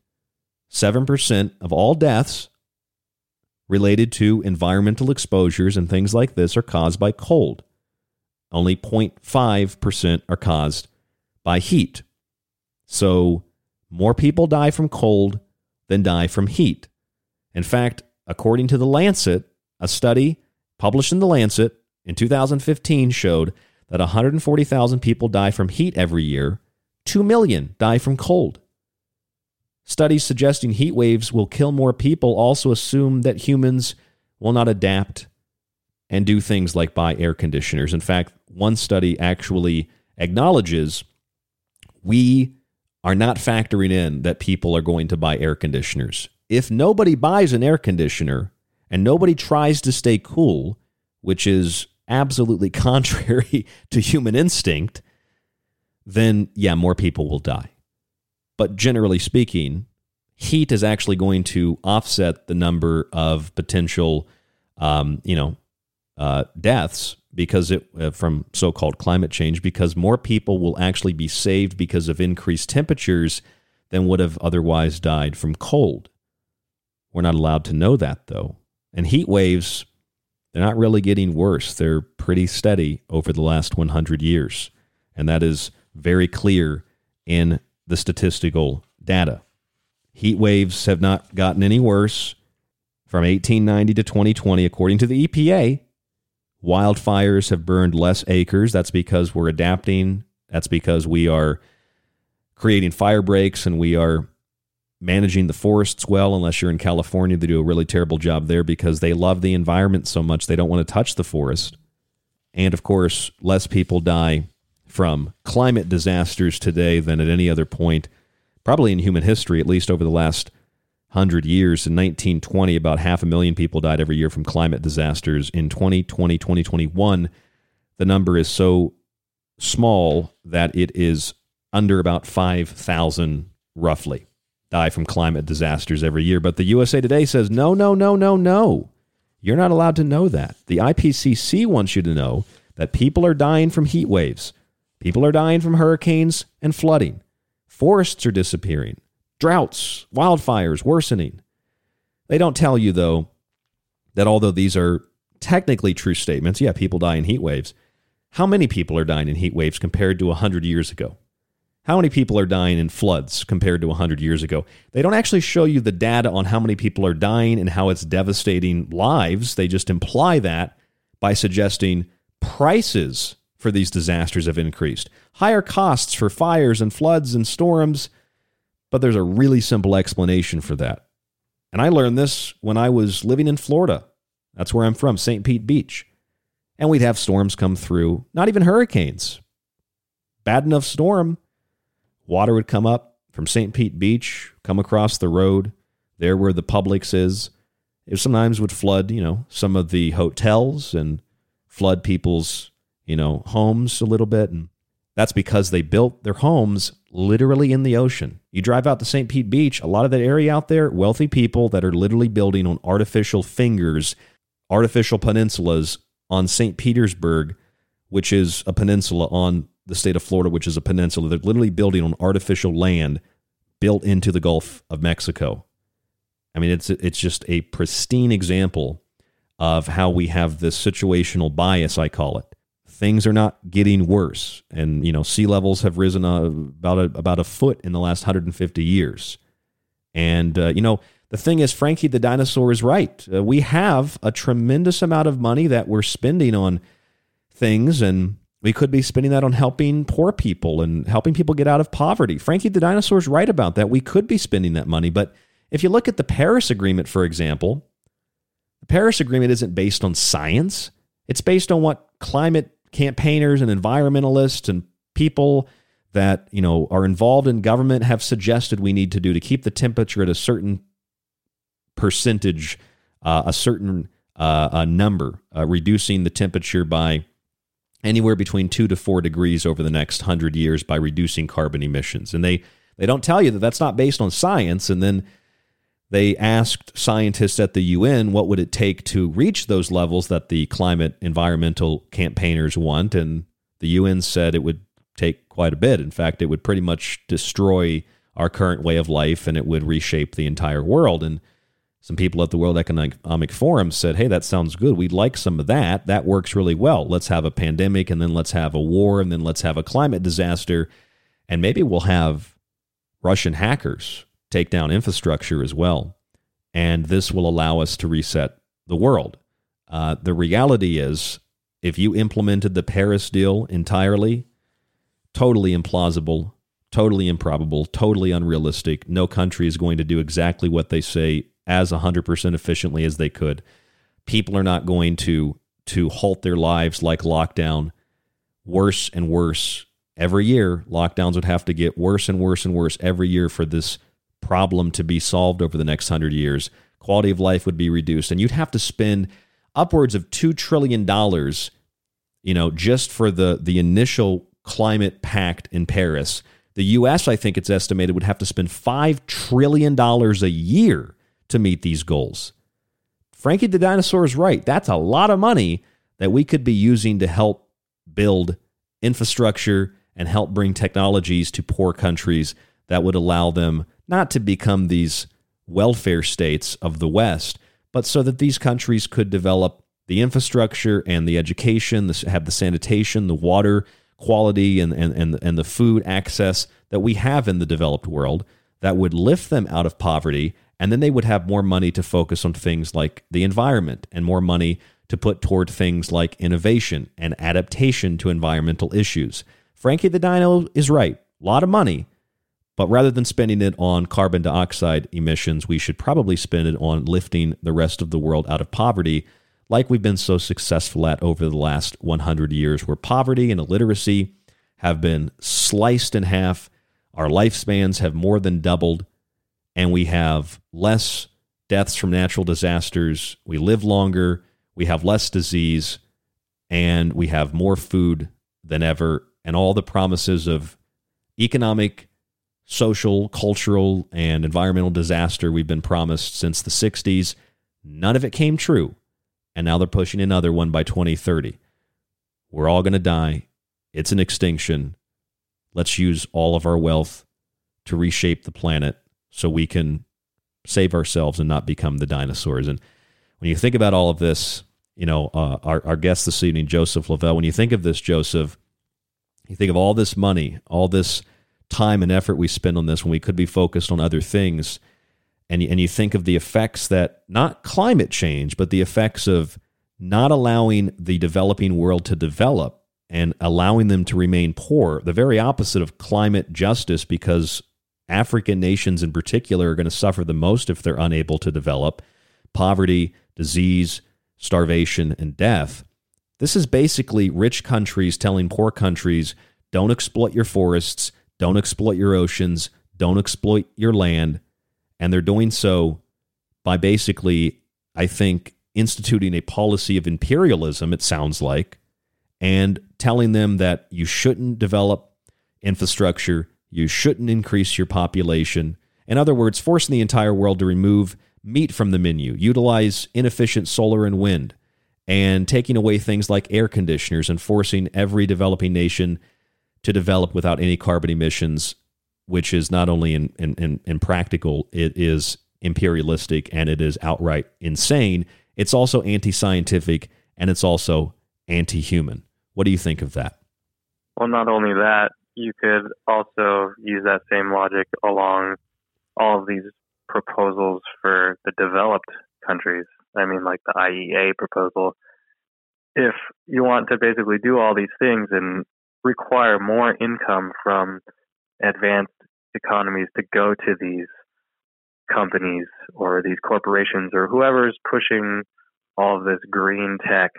7% of all deaths related to environmental exposures and things like this are caused by cold. Only 0.5% are caused by heat. So more people die from cold than die from heat. In fact, according to The Lancet, a study published in The Lancet in 2015 showed that 140,000 people die from heat every year, 2 million die from cold. Studies suggesting heat waves will kill more people also assume that humans will not adapt and do things like buy air conditioners. In fact, one study actually acknowledges we are not factoring in that people are going to buy air conditioners. If nobody buys an air conditioner and nobody tries to stay cool, which is absolutely contrary to human instinct, then yeah, more people will die. But generally speaking, heat is actually going to offset the number of potential, um, you know, uh, deaths because it uh, from so-called climate change because more people will actually be saved because of increased temperatures than would have otherwise died from cold. We're not allowed to know that though. And heat waves they're not really getting worse. They're pretty steady over the last 100 years. And that is very clear in the statistical data. Heat waves have not gotten any worse from 1890 to 2020 according to the EPA. Wildfires have burned less acres. That's because we're adapting. That's because we are creating fire breaks and we are managing the forests well. Unless you're in California, they do a really terrible job there because they love the environment so much they don't want to touch the forest. And of course, less people die from climate disasters today than at any other point, probably in human history, at least over the last 100 years. In 1920, about half a million people died every year from climate disasters. In 2020, 2021, the number is so small that it is under about 5,000 roughly die from climate disasters every year. But the USA Today says, no, no, no, no, no. You're not allowed to know that. The IPCC wants you to know that people are dying from heat waves, people are dying from hurricanes and flooding, forests are disappearing, droughts, wildfires worsening. They don't tell you, though, that although these are technically true statements, yeah, people die in heat waves, how many people are dying in heat waves compared to 100 years ago? How many people are dying in floods compared to 100 years ago? They don't actually show you the data on how many people are dying and how it's devastating lives. They just imply that by suggesting prices for these disasters have increased, higher costs for fires and floods and storms. But there's a really simple explanation for that. And I learned this when I was living in Florida. That's where I'm from, St. Pete Beach. And we'd have storms come through, not even hurricanes. Bad enough storm, water would come up from St. Pete Beach, come across the road, there where the Publix is. It sometimes would flood, you know, some of the hotels and flood people's, you know, homes a little bit. And that's because they built their homes literally in the ocean. You drive out to St. Pete Beach, a lot of that area out there, wealthy people that are literally building on artificial fingers, artificial peninsulas on St. Petersburg, which is a peninsula on the state of Florida, which is a peninsula. They're literally building on artificial land built into the Gulf of Mexico. I mean, it's it's just a pristine example of how we have this situational bias. I call it. Things are not getting worse, and you know, sea levels have risen uh, about a, about a foot in the last 150 years. And uh, you know, the thing is, Frankie the dinosaur is right. Uh, we have a tremendous amount of money that we're spending on things, and we could be spending that on helping poor people and helping people get out of poverty. Frankie the dinosaur is right about that. We could be spending that money, but if you look at the Paris Agreement, for example, the Paris Agreement isn't based on science. It's based on what climate campaigners and environmentalists and people that you know are involved in government have suggested we need to do to keep the temperature at a certain percentage, uh, a certain uh, a number, uh, reducing the temperature by anywhere between two to four degrees over the next hundred years by reducing carbon emissions. And they they don't tell you that that's not based on science. And then they asked scientists at the UN what would it take to reach those levels that the climate environmental campaigners want, and the UN said it would take quite a bit. In fact, it would pretty much destroy our current way of life and it would reshape the entire world. And some people at the World Economic Forum said, hey, that sounds good. We'd like some of that. That works really well. Let's have a pandemic and then let's have a war and then let's have a climate disaster. And maybe we'll have Russian hackers take down infrastructure as well. And this will allow us to reset the world. Uh, the reality is, if you implemented the Paris deal entirely, totally implausible, totally improbable, totally unrealistic. No country is going to do exactly what they say as 100% efficiently as they could. People are not going to to halt their lives like lockdown worse and worse every year. Lockdowns would have to get worse and worse and worse every year for this problem to be solved over the next hundred years. Quality of life would be reduced, and you'd have to spend upwards of two trillion dollars, you know, just for the the initial climate pact in Paris. The U.S., I think it's estimated, would have to spend five trillion dollars a year to meet these goals. Frankie the dinosaur is right. That's a lot of money that we could be using to help build infrastructure and help bring technologies to poor countries that would allow them not to become these welfare states of the West, but so that these countries could develop the infrastructure and the education, have the sanitation, the water quality, and, and, and, and the food access that we have in the developed world that would lift them out of poverty. And then they would have more money to focus on things like the environment and more money to put toward things like innovation and adaptation to environmental issues. Frankie the Dino is right. A lot of money, but rather than spending it on carbon dioxide emissions, we should probably spend it on lifting the rest of the world out of poverty, like we've been so successful at over the last 100 years, where poverty and illiteracy have been sliced in half. Our lifespans have more than doubled, and we have less deaths from natural disasters. We live longer, we have less disease, and we have more food than ever. And all the promises of economic social, cultural, and environmental disaster we've been promised since the 60s. None of it came true. And now they're pushing another one by 2030. We're all going to die. It's an extinction. Let's use all of our wealth to reshape the planet so we can save ourselves and not become the dinosaurs. And when you think about all of this, you know, uh, our, our guest this evening, Joseph Lavelle, when you think of this, Joseph, you think of all this money, all this time and effort we spend on this when we could be focused on other things. And and you think of the effects that not climate change, but the effects of not allowing the developing world to develop and allowing them to remain poor, the very opposite of climate justice, because African nations in particular are going to suffer the most if they're unable to develop poverty, disease, starvation, and death. This is basically rich countries telling poor countries don't exploit your forests, don't exploit your oceans, don't exploit your land. And they're doing so by basically, I think, instituting a policy of imperialism, it sounds like, and telling them that you shouldn't develop infrastructure, you shouldn't increase your population. In other words, forcing the entire world to remove meat from the menu, utilize inefficient solar and wind, and taking away things like air conditioners and forcing every developing nation to develop without any carbon emissions, which is not only in, in, in, impractical, it is imperialistic and it is outright insane. It's also anti scientific and it's also anti human. What do you think of that? Well, not only that, you could also use that same logic along all of these proposals for the developed countries. I mean, like the IEA proposal. If you want to basically do all these things and require more income from advanced economies to go to these companies or these corporations or whoever's pushing all of this green tech,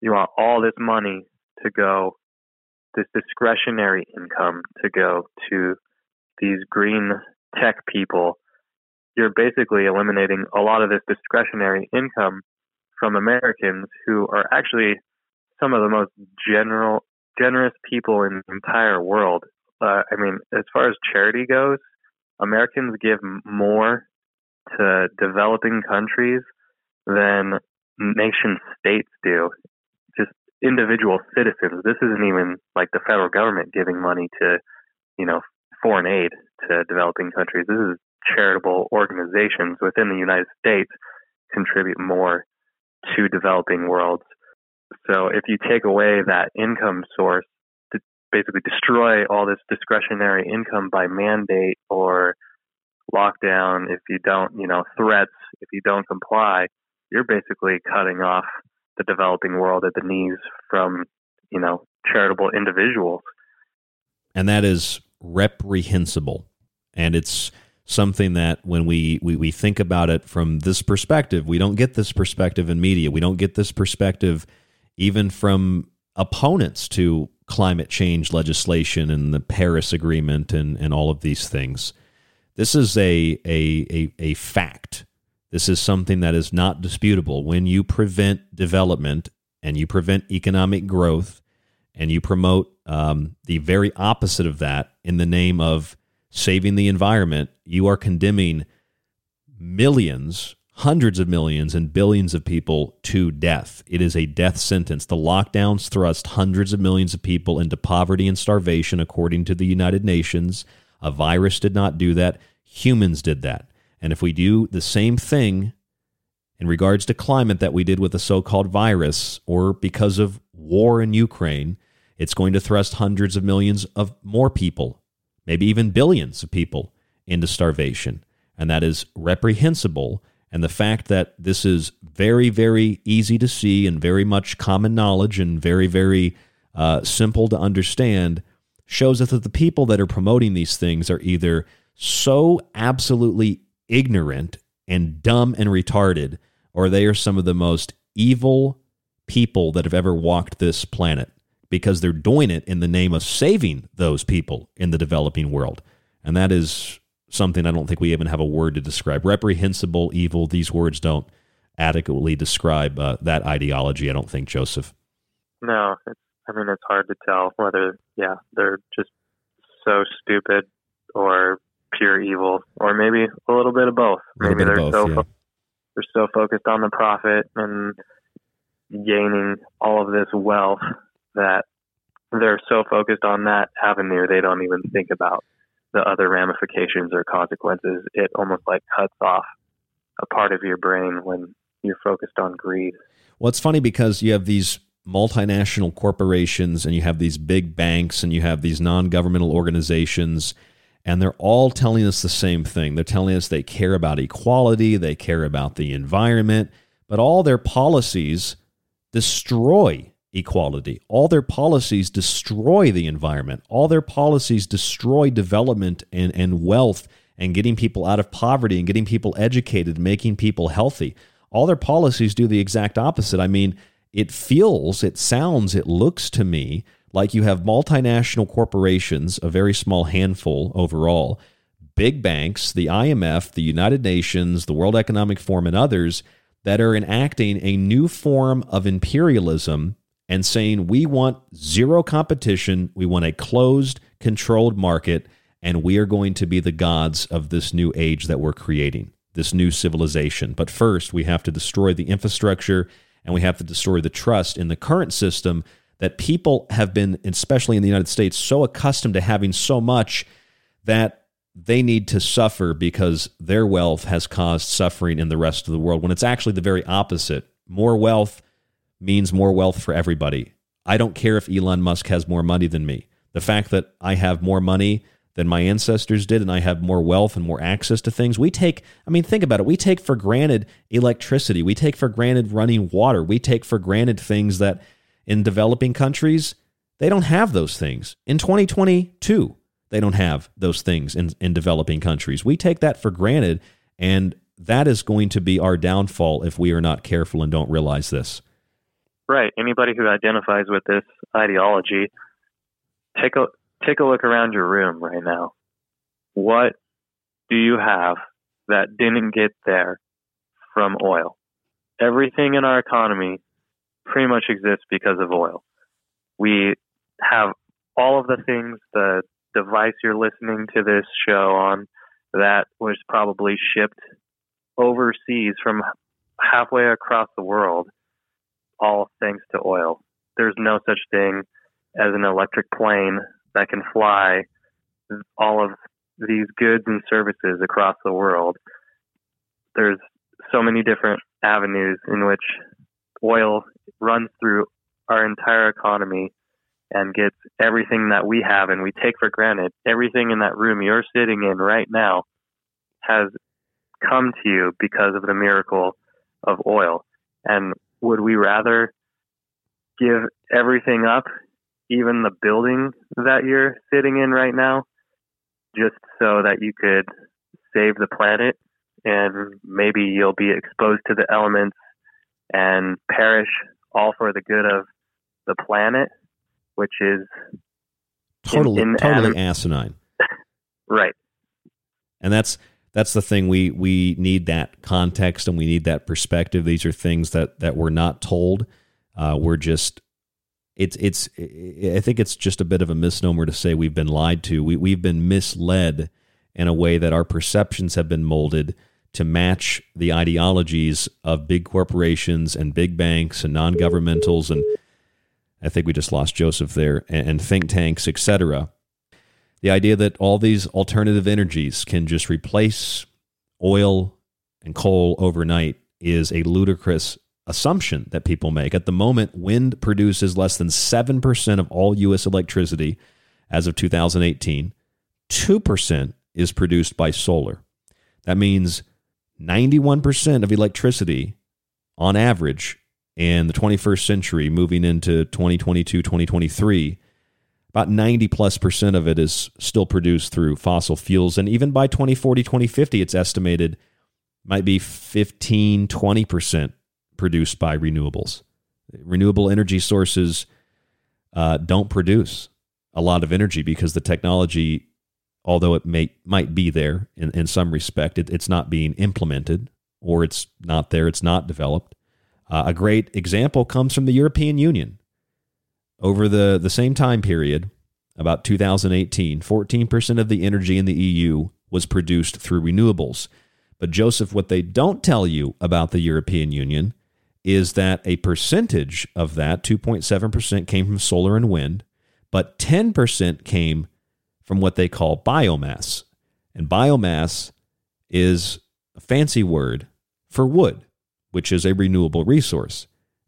you want all this money to go, this discretionary income to go to these green tech people you're basically eliminating a lot of this discretionary income from Americans who are actually some of the most general generous people in the entire world. Uh, I mean, as far as charity goes, Americans give more to developing countries than nation states do. Individual citizens. This isn't even like the federal government giving money to, you know, foreign aid to developing countries. This is charitable organizations within the United States contribute more to developing worlds. So if you take away that income source to basically destroy all this discretionary income by mandate or lockdown, if you don't, you know, threats, if you don't comply, you're basically cutting off the developing world at the knees from, you know, charitable individuals. And that is reprehensible. And it's something that when we, we, we think about it from this perspective, we don't get this perspective in media. We don't get this perspective even from opponents to climate change legislation and the Paris Agreement and, and all of these things. This is a, a, a, a fact. This is something that is not disputable. When you prevent development and you prevent economic growth and you promote um, the very opposite of that in the name of saving the environment, you are condemning millions, hundreds of millions, and billions of people to death. It is a death sentence. The lockdowns thrust hundreds of millions of people into poverty and starvation, according to the United Nations. A virus did not do that, humans did that. And if we do the same thing in regards to climate that we did with the so called virus, or because of war in Ukraine, it's going to thrust hundreds of millions of more people maybe even billions of people into starvation. And that is reprehensible. And the fact that this is very, very easy to see and very much common knowledge and very, very uh, simple to understand shows us that the people that are promoting these things are either so absolutely ignorant and dumb and retarded, or they are some of the most evil people that have ever walked this planet because they're doing it in the name of saving those people in the developing world. And that is something I don't think we even have a word to describe. Reprehensible, evil, these words don't adequately describe uh, that ideology, I don't think, Joseph. No, I mean, it's hard to tell whether, yeah, they're just so stupid or pure evil, or maybe a little bit of both. Maybe they're both, so yeah. fo- they're so focused on the profit and gaining all of this wealth that they're so focused on that avenue they don't even think about the other ramifications or consequences. It almost like cuts off a part of your brain when you're focused on greed. Well, it's funny because you have these multinational corporations and you have these big banks and you have these non governmental organizations, and they're all telling us the same thing. They're telling us they care about equality, they care about the environment, but all their policies destroy equality. All their policies destroy the environment. All their policies destroy development and, and wealth and getting people out of poverty and getting people educated, making people healthy. All their policies do the exact opposite. I mean, it feels, it sounds, it looks to me like you have multinational corporations, a very small handful overall, big banks, the IMF, the United Nations, the World Economic Forum, and others that are enacting a new form of imperialism and saying we want zero competition, we want a closed, controlled market, and we are going to be the gods of this new age that we're creating, this new civilization. But first, we have to destroy the infrastructure and we have to destroy the trust in the current system that people have been, especially in the United States, so accustomed to having so much that they need to suffer because their wealth has caused suffering in the rest of the world when it's actually the very opposite. More wealth means more wealth for everybody. I don't care if Elon Musk has more money than me. The fact that I have more money than my ancestors did and I have more wealth and more access to things. We take, I mean, think about it. We take for granted electricity. We take for granted running water. We take for granted things that in developing countries, they don't have those things. In 2022, they don't have those things in, in developing countries. We take that for granted, and that is going to be our downfall if we are not careful and don't realize this. Right. Anybody who identifies with this ideology, take a take a look around your room right now. What do you have that didn't get there from oil? Everything in our economy pretty much exists because of oil. We have all of the things, the device you're listening to this show on, that was probably shipped overseas from halfway across the world, all thanks to oil. There's no such thing as an electric plane that can fly all of these goods and services across the world. There's so many different avenues in which oil runs through our entire economy and gets everything that we have and we take for granted. Everything in that room you're sitting in right now has come to you because of the miracle of oil. And would we rather give everything up even the building that you're sitting in right now, just so that you could save the planet and maybe you'll be exposed to the elements and perish all for the good of the planet, which is totally in, in totally asinine. right. And that's that's the thing we we need that context and we need that perspective. These are things that that we're not told. Uh, we're just it's it's I think it's just a bit of a misnomer to say we've been lied to. We we've been misled in a way that our perceptions have been molded to match the ideologies of big corporations and big banks and non-governmentals and I think we just lost Joseph there and, and think tanks, etc. The idea that all these alternative energies can just replace oil and coal overnight is a ludicrous assumption that people make. At the moment, wind produces less than 7% of all U.S. electricity as of 2018. 2% is produced by solar. That means 91% of electricity on average in the 21st century, moving into 2022, 2023, about 90 plus percent of it is still produced through fossil fuels. And even by 2040, 2050, it's estimated might be 15, 20% produced by renewables. Renewable energy sources uh, don't produce a lot of energy because the technology, although it may might be there in, in some respect, it, it's not being implemented or it's not there, it's not developed. Uh, a great example comes from the European Union. Over the, the same time period, about 2018, 14% of the energy in the EU was produced through renewables. But, Joseph, what they don't tell you about the European Union is that a percentage of that, 2.7%, came from solar and wind, but 10% came from what they call biomass. And biomass is a fancy word for wood, which is a renewable resource.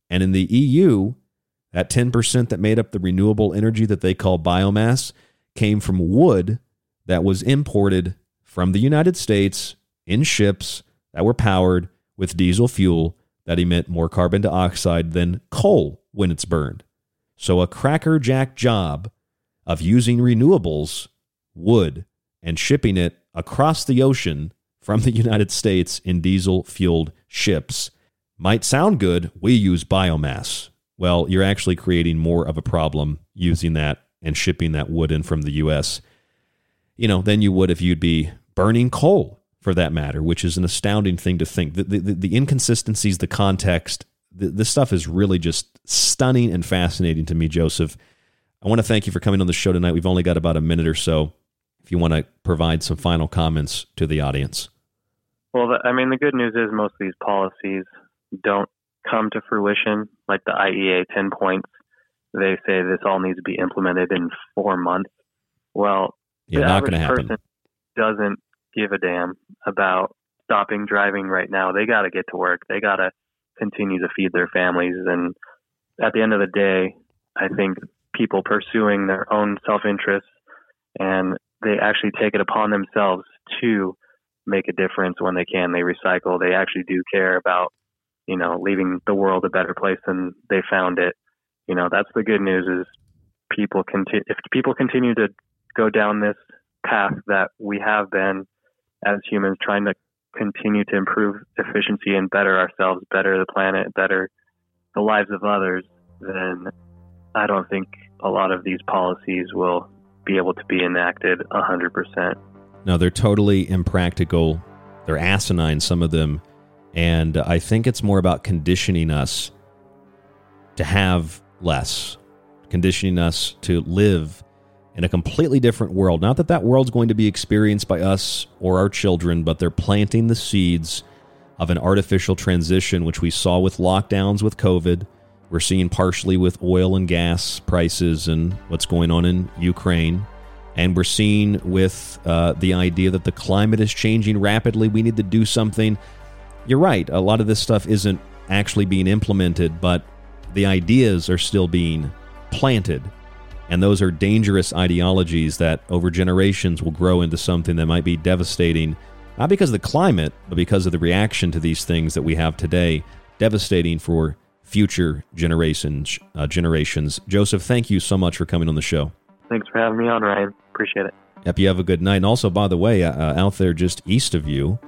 And in the EU, That 10% that made up the renewable energy that they call biomass came from wood that was imported from the United States in ships that were powered with diesel fuel that emit more carbon dioxide than coal when it's burned. So, a crackerjack job of using renewables, wood, and shipping it across the ocean from the United States in diesel fueled ships might sound good. We use biomass. Well, you're actually creating more of a problem using that and shipping that wood in from the U.S. You know, than you would if you'd be burning coal, for that matter, which is an astounding thing to think. The, the, the inconsistencies, the context, the, this stuff is really just stunning and fascinating to me, Joseph. I want to thank you for coming on the show tonight. We've only got about a minute or so. If you want to provide some final comments to the audience. Well, I mean, the good news is most of these policies don't come to fruition. Like the IEA 10 points, they say this all needs to be implemented in four months. Well, yeah, the not average going to happen. person doesn't give a damn about stopping driving right now. They got to get to work. They got to continue to feed their families. And at the end of the day, I think people pursuing their own self interest and they actually take it upon themselves to make a difference when they can. They recycle. They actually do care about, you know, leaving the world a better place than they found it. You know, that's the good news is people continue, if people continue to go down this path that we have been as humans trying to continue to improve efficiency and better ourselves, better the planet, better the lives of others, then I don't think a lot of these policies will be able to be enacted 100%. No, they're totally impractical. They're asinine, some of them. And I think it's more about conditioning us to have less, conditioning us to live in a completely different world. Not that that world's going to be experienced by us or our children, but they're planting the seeds of an artificial transition, which we saw with lockdowns with COVID. We're seeing partially with oil and gas prices and what's going on in Ukraine. And we're seeing with uh, the idea that the climate is changing rapidly. We need to do something. You're right. A lot of this stuff isn't actually being implemented, but the ideas are still being planted. And those are dangerous ideologies that over generations will grow into something that might be devastating, not because of the climate, but because of the reaction to these things that we have today, devastating for future generations. Uh, generations. Joseph, thank you so much for coming on the show. Thanks for having me on, Ryan. Appreciate it. Yep, you have a good night. And also, by the way, uh, out there just east of you,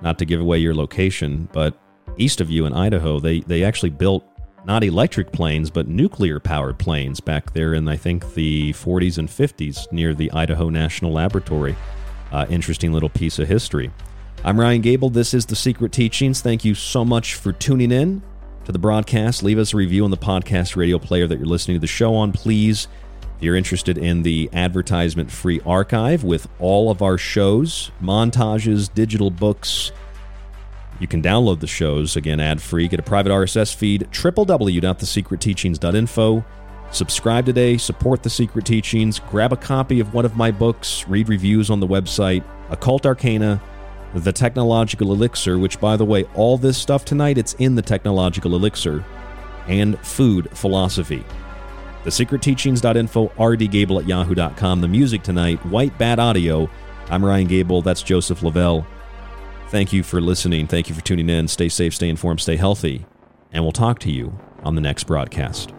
not to give away your location, but east of you in Idaho, they, they actually built not electric planes, but nuclear powered planes back there in, I think, the 40s and 50s near the Idaho National Laboratory. Uh, interesting little piece of history. I'm Ryan Gable. This is The Secret Teachings. Thank you so much for tuning in to the broadcast. Leave us a review on the podcast radio player that you're listening to the show on, please. If you're interested in the advertisement free archive with all of our shows, montages, digital books, you can download the shows, again, ad free. Get a private RSS feed, www.thesecretteachings.info. Subscribe today, support The Secret Teachings, grab a copy of one of my books, read reviews on the website, Occult Arcana, The Technological Elixir, which, by the way, all this stuff tonight, it's in the Technological Elixir, and Food Philosophy. the TheSecretTeachings.info, rdgable at yahoo.com. The music tonight, White Bat Audio. I'm Ryan Gable. That's Joseph Lavelle. Thank you for listening. Thank you for tuning in. Stay safe, stay informed, stay healthy. And we'll talk to you on the next broadcast.